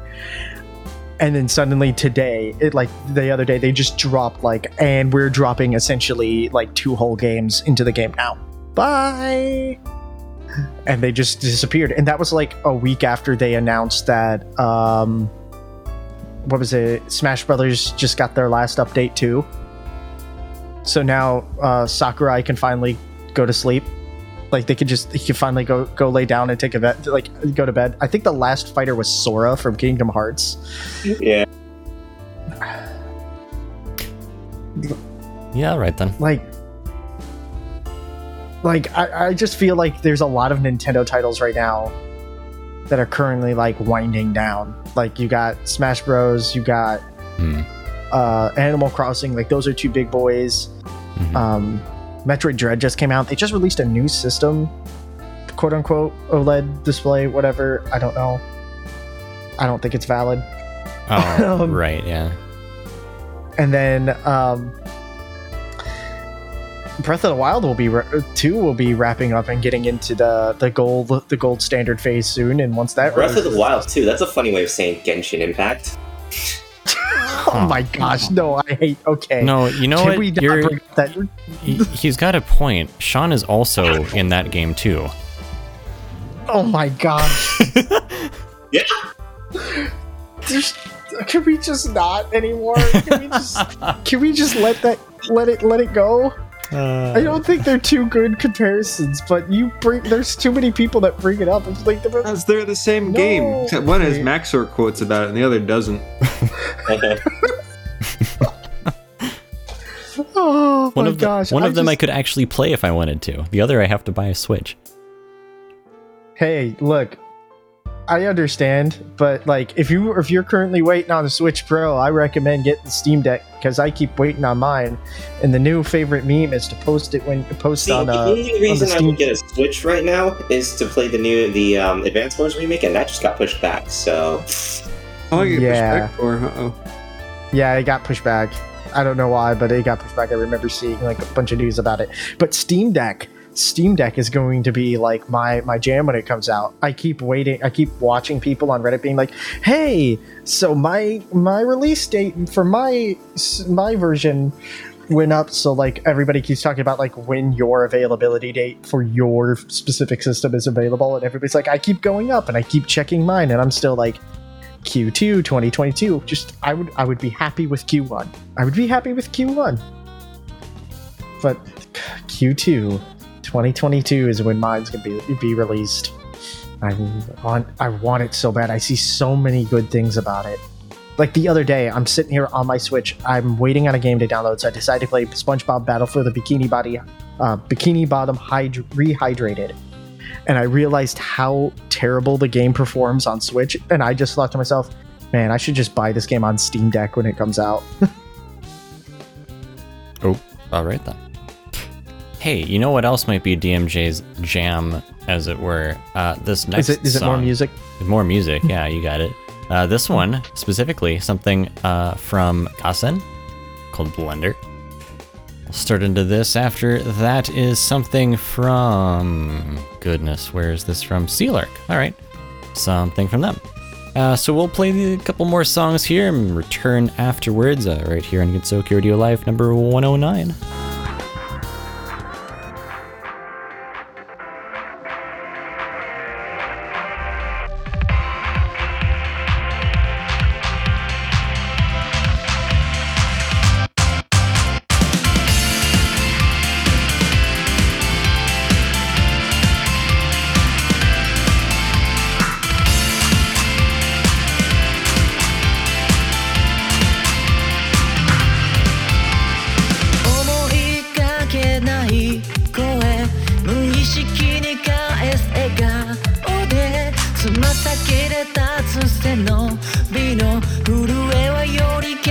And then suddenly today, it like the other day, they just dropped like, and we're dropping essentially like two whole games into the game now. Bye. And they just disappeared. And that was like a week after they announced that um what was it? Smash Brothers just got their last update too. So now uh, Sakurai can finally go to sleep. Like they could just he could finally go go lay down and take a bed, like go to bed. I think the last fighter was Sora from Kingdom Hearts. Yeah. Yeah, right then. Like, like I, I just feel like there's a lot of Nintendo titles right now that are currently like winding down. Like you got Smash Bros, you got Hmm. uh, Animal Crossing. Like those are two big boys. Mhm. Um, Metroid Dread just came out. They just released a new system, quote unquote OLED display, whatever. I don't know. I don't think it's valid. Oh, um, right, yeah. And then um, Breath of the Wild will be ra- two will be wrapping up and getting into the the gold the gold standard phase soon. And once that Breath of the Wild too. That's a funny way of saying Genshin Impact. Oh my gosh, no! I hate. Okay, No, you know Can what? we not You're, bring that? he- he's got a point. Sean is also in that game too. Oh my gosh! Yeah. There's can we just not anymore? Can we just can we just let that let it let it go? Uh, I don't think they're two good comparisons, but you bring there's too many people that bring it up. It's like the As they're the same No. game. Except one has Okay. Maxor quotes about it and the other doesn't. oh one my of the, gosh! one I of them I could actually play if I wanted to. The other I have to buy a Switch. Hey, look, I understand, but like if you if you're currently waiting on the Switch Pro, I recommend getting the Steam Deck because I keep waiting on mine. And the new favorite meme is to post it when post See, on the uh, only on reason the I Steam. would get a Switch right now is to play the new the um, Advance Wars remake, and that just got pushed back. So Long you get Yeah. pushed back for? Uh-oh. Yeah, it got pushed back. I don't know why, but it got pushed back. I remember seeing like a bunch of news about it. But Steam Deck, Steam Deck is going to be like my my jam when it comes out. I keep waiting. I keep watching people on Reddit being like, "Hey, so my my release date for my my version went up." So like everybody keeps talking about like when your availability date for your specific system is available, and everybody's like, "I keep going up," and I keep checking mine, and I'm still like. Q2 2022. Just I would I would be happy with Q1. I would be happy with Q1. But Q2 2022 is when mine's to be be released. I want I want it so bad. I see so many good things about it. Like the other day, I'm sitting here on my Switch. I'm waiting on a game to download, so I decided to play SpongeBob Battle for the Bikini Body, uh, Bikini Bottom Hyd- Rehydrated and I realized how terrible the game performs on Switch, and I just thought to myself, man, I should just buy this game on Steam Deck when it comes out. Oh, all right then. Hey, you know what else might be DMJ's jam, as it were? Uh, this next is it is it more music? More music, yeah, you got it. Uh, this one specifically, something uh, from Gassen called Blender. Start into this. After that is something from goodness, where is this from? Sealark. All right, something from them. Uh, so we'll play a couple more songs here and return afterwards, uh, right here on Gensokyo Radio Live number 109. れたつての美の震えはよりけ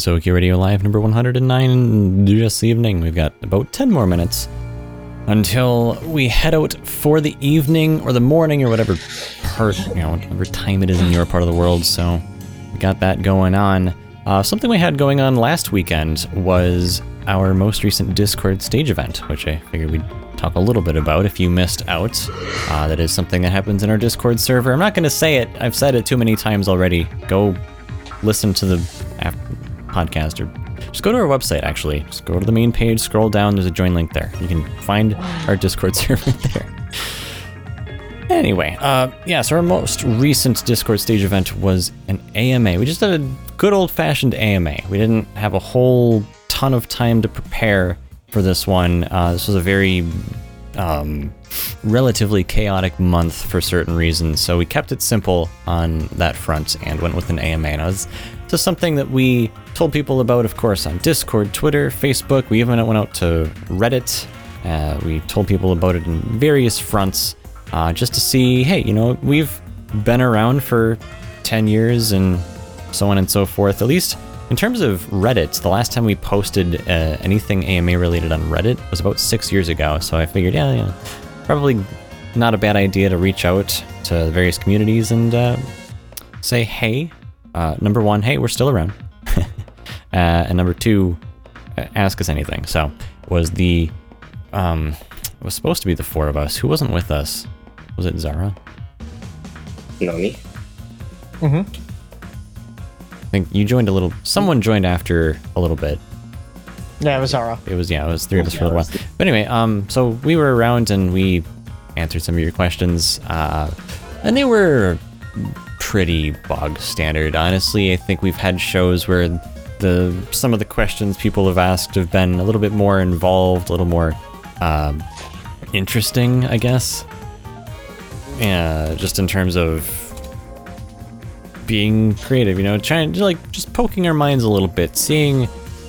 to Radio Live number 109 this evening. We've got about 10 more minutes until we head out for the evening or the morning or whatever part, you know, whatever time it is in your part of the world. So we got that going on. Uh, something we had going on last weekend was our most recent Discord stage event, which I figured we'd talk a little bit about if you missed out. Uh, that is something that happens in our Discord server. I'm not going to say it, I've said it too many times already. Go listen to the podcast or just go to our website actually. Just go to the main page, scroll down, there's a join link there. You can find our Discord server there. Anyway, uh, yeah, so our most recent Discord stage event was an AMA. We just did a good old fashioned AMA. We didn't have a whole ton of time to prepare for this one. Uh, this was a very um, relatively chaotic month for certain reasons, so we kept it simple on that front and went with an AMA. And it was just something that we told people about, of course, on Discord, Twitter, Facebook. We even went out to Reddit. Uh, we told people about it in various fronts uh, just to see hey, you know, we've been around for 10 years and so on and so forth. At least in terms of Reddit, the last time we posted uh, anything AMA related on Reddit was about six years ago. So I figured, yeah, yeah, probably not a bad idea to reach out to the various communities and uh, say, hey, uh, number one, hey, we're still around. uh, and number two, uh, ask us anything. So was the, um, it was supposed to be the four of us. Who wasn't with us? Was it Zara? Nani? Mhm. I think you joined a little. Someone joined after a little bit. Yeah, it was Zara. It was yeah, it was three of us for a little while. But anyway, um, so we were around and we answered some of your questions, uh, and they were pretty bog standard. Honestly, I think we've had shows where the some of the questions people have asked have been a little bit more involved, a little more um, interesting, I guess. Yeah, just in terms of being creative, you know, trying to like just poking our minds a little bit, seeing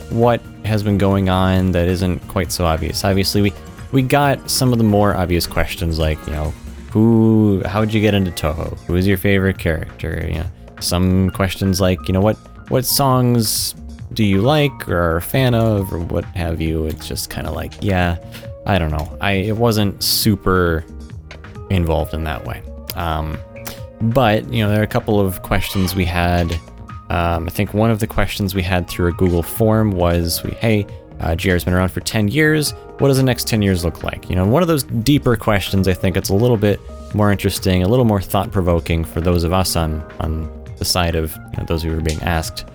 what has been going on that isn't quite so obvious. Obviously, we we got some of the more obvious questions like, you know, who how'd you get into Touhou? Who is your favorite character? You know, some questions like, you know, what what songs do you like or are a fan of or what have you? It's just kind of like, yeah, I don't know. I it wasn't super involved in that way. Um, but you know, there are a couple of questions we had. Um, I think one of the questions we had through a Google form was, we, "Hey, uh, GR's been around for 10 years. What does the next 10 years look like?" You know, one of those deeper questions. I think it's a little bit more interesting, a little more thought-provoking for those of us on on the side of you know, those who were being asked.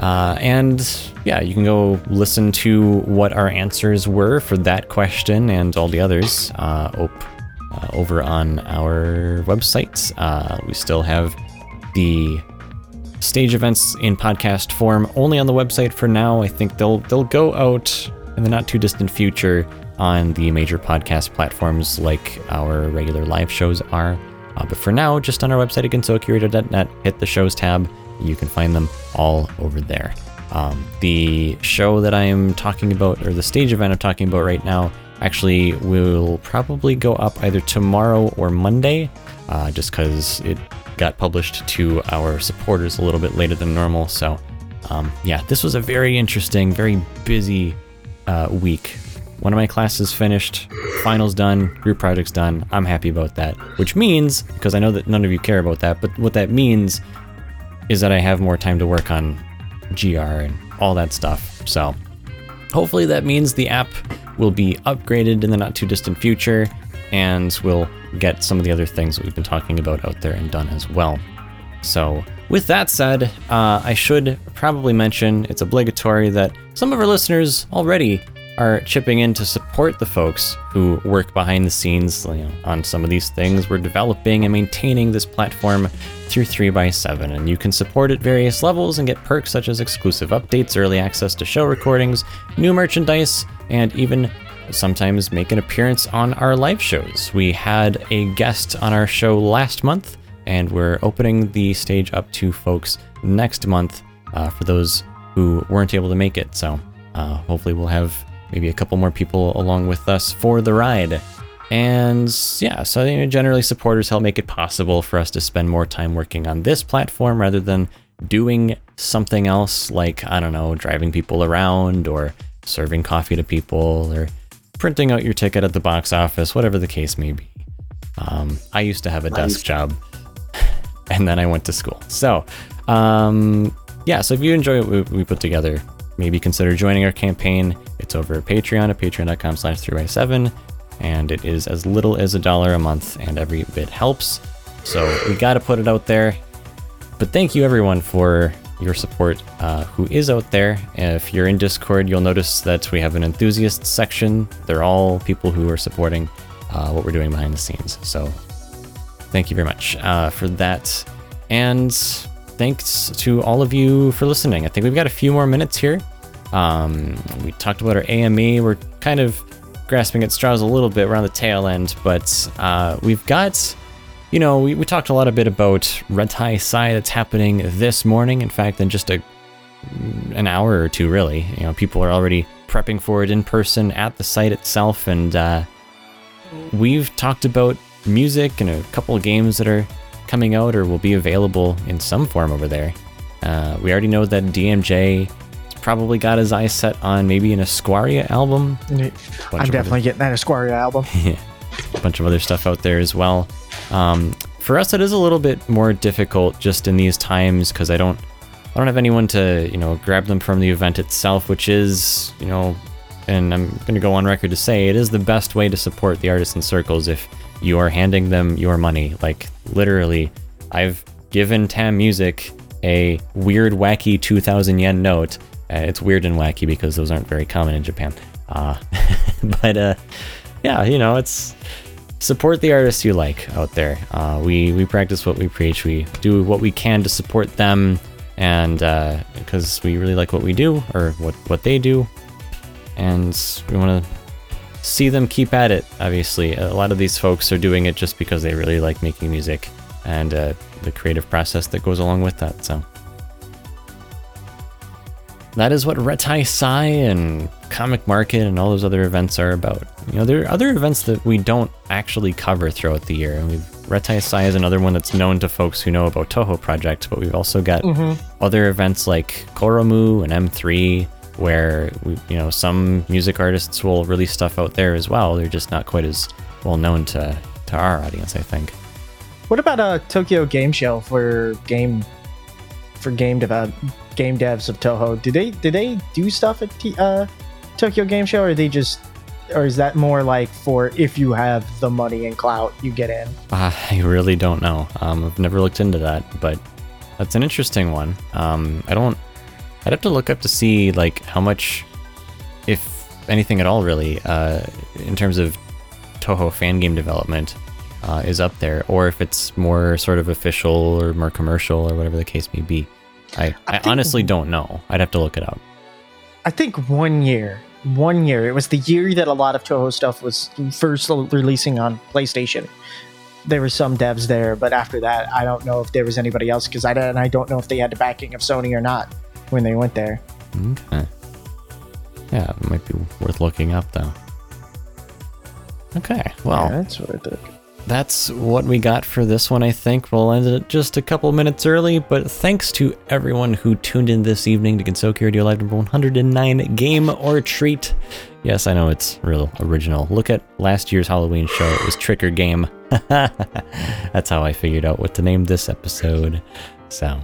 Uh, and yeah, you can go listen to what our answers were for that question and all the others uh, op- uh, over on our website. Uh, we still have the stage events in podcast form only on the website for now. I think they'll they'll go out in the not too distant future on the major podcast platforms like our regular live shows are. Uh, but for now, just on our website at gensokyoradio.net, hit the shows tab. You can find them all over there. Um, the show that I'm talking about, or the stage event I'm talking about right now, actually will probably go up either tomorrow or Monday, uh, just because it got published to our supporters a little bit later than normal. So, um, yeah, this was a very interesting, very busy uh, week. One of my classes finished, finals done, group projects done. I'm happy about that. Which means, because I know that none of you care about that, but what that means is that I have more time to work on GR and all that stuff. So, hopefully, that means the app will be upgraded in the not too distant future and we'll get some of the other things that we've been talking about out there and done as well. So, with that said, uh, I should probably mention it's obligatory that some of our listeners already are chipping in to support the folks who work behind the scenes you know, on some of these things. We're developing and maintaining this platform through 3by7, and you can support at various levels and get perks such as exclusive updates, early access to show recordings, new merchandise, and even sometimes make an appearance on our live shows. We had a guest on our show last month, and we're opening the stage up to folks next month uh, for those who weren't able to make it. So uh, hopefully, we'll have maybe a couple more people along with us for the ride. And yeah, so you know, generally supporters help make it possible for us to spend more time working on this platform rather than doing something else, like, I don't know, driving people around or serving coffee to people or printing out your ticket at the box office, whatever the case may be. Um, I used to have a desk job and then I went to school. So, um, yeah, so if you enjoy what we, we put together, maybe consider joining our campaign. It's over at Patreon at patreon.com slash 3by7, and it is as little as a dollar a month, and every bit helps. So we got to put it out there. But thank you everyone for your support uh, who is out there. If you're in Discord, you'll notice that we have an enthusiast section. They're all people who are supporting uh, what we're doing behind the scenes. So thank you very much uh, for that. And thanks to all of you for listening. I think we've got a few more minutes here. Um, we talked about our AME. We're kind of grasping at straws a little bit. We're on the tail end, but uh, we've got you know, we, we talked a lot a bit about Reitaisai that's happening this morning. In fact, in just a an hour or two, really. You know, people are already prepping for it in person at the site itself, and uh, we've talked about music and a couple of games that are coming out or will be available in some form over there. Uh, we already know that DMJ probably got his eyes set on maybe an Esquaria album. I'm definitely getting that Esquaria album. a bunch of other stuff out there as well. Um, for us, it is a little bit more difficult just in these times because I don't, I don't have anyone to you know grab them from the event itself, which is you know, and I'm going to go on record to say it is the best way to support the artists in circles if you are handing them your money. Like literally, I've given TAMUSIC a weird, wacky 2,000 yen note. Uh, it's weird and wacky because those aren't very common in Japan. Uh, but uh, yeah, you know, it's support the artists you like out there. Uh, we we practice what we preach. We do what we can to support them, and because uh, we really like what we do or what what they do, and we want to see them keep at it. Obviously, a lot of these folks are doing it just because they really like making music and uh, the creative process that goes along with that. So that is what Reitaisai and Comic Market and all those other events are about. You know, there are other events that we don't actually cover throughout the year. We've Reitaisai is another one that's known to folks who know about Touhou Project, but we've also got mm-hmm. other events like Kouroumu and M3 where we, you know some music artists will release stuff out there as well. They're just not quite as well known to to our audience, I think. What about a Tokyo Game Show for game for game dev game devs of Touhou, Do they do they do stuff at T, uh, Tokyo Game Show, or they just or is that more like for if you have the money and clout, you get in? Uh, I really don't know. Um, I've never looked into that, but that's an interesting one. Um, I don't. I'd have to look up to see like how much, if anything at all, really, uh, in terms of Touhou fan game development, uh, is up there, or if it's more sort of official or more commercial or whatever the case may be. I, I, I honestly don't know. I'd have to look it up. I think one year, one year, it was the year that a lot of Touhou stuff was first releasing on PlayStation. There were some devs there, but after that, I don't know if there was anybody else because I and I don't know if they had the backing of Sony or not when they went there. Okay. Yeah, it might be worth looking up though. Okay, well, yeah, that's what I think that's what we got for this one, I think. We'll end it just a couple minutes early, but thanks to everyone who tuned in this evening to Gensokyo Radio Live number 109 Game or Treat. Yes, I know it's real original. Look at last year's Halloween show. It was Trick or Game. That's how I figured out what to name this episode. So,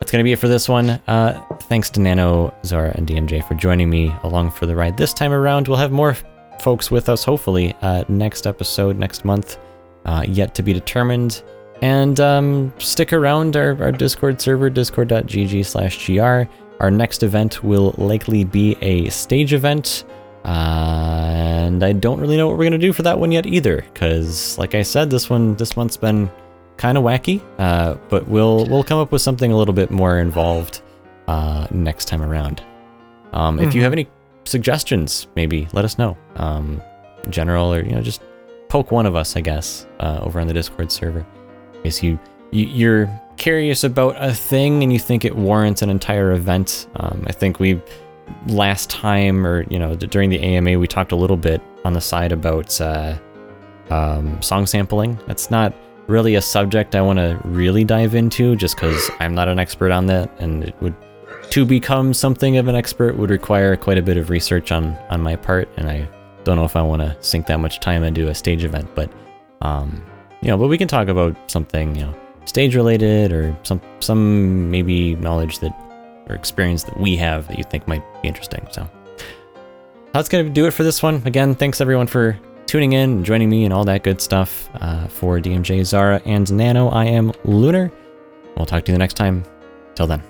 that's going to be it for this one. Uh, thanks to Nano, Zara, and DMJ for joining me along for the ride this time around. We'll have more folks with us, hopefully, uh, next episode, next month, uh, yet to be determined. And um, stick around our, our Discord server, discord.gg slash gr. Our next event will likely be a stage event. Uh, and I don't really know what we're gonna do for that one yet either, because like I said, this one this month's been kind of wacky. Uh, but we'll we'll come up with something a little bit more involved uh, next time around. Um, mm-hmm. If you mm-hmm. have any suggestions, maybe let us know. Um, general or you know just poke one of us, I guess, uh, over on the Discord server. Case you, you you're curious about a thing and you think it warrants an entire event. Um, I think we last time or you know during the AMA we talked a little bit on the side about uh, um, song sampling. That's not really a subject I want to really dive into, just because I'm not an expert on that, and it would to become something of an expert would require quite a bit of research on on my part, and I don't know if I want to sink that much time into a stage event, but um, you know, but we can talk about something you know stage related or some some maybe knowledge that or experience that we have that you think might be interesting. So that's gonna do it for this one. Again, thanks everyone for tuning in and joining me and all that good stuff. Uh, for DMJ, Zara, and Nano, I am Lunar. We'll talk to you the next time. Till then.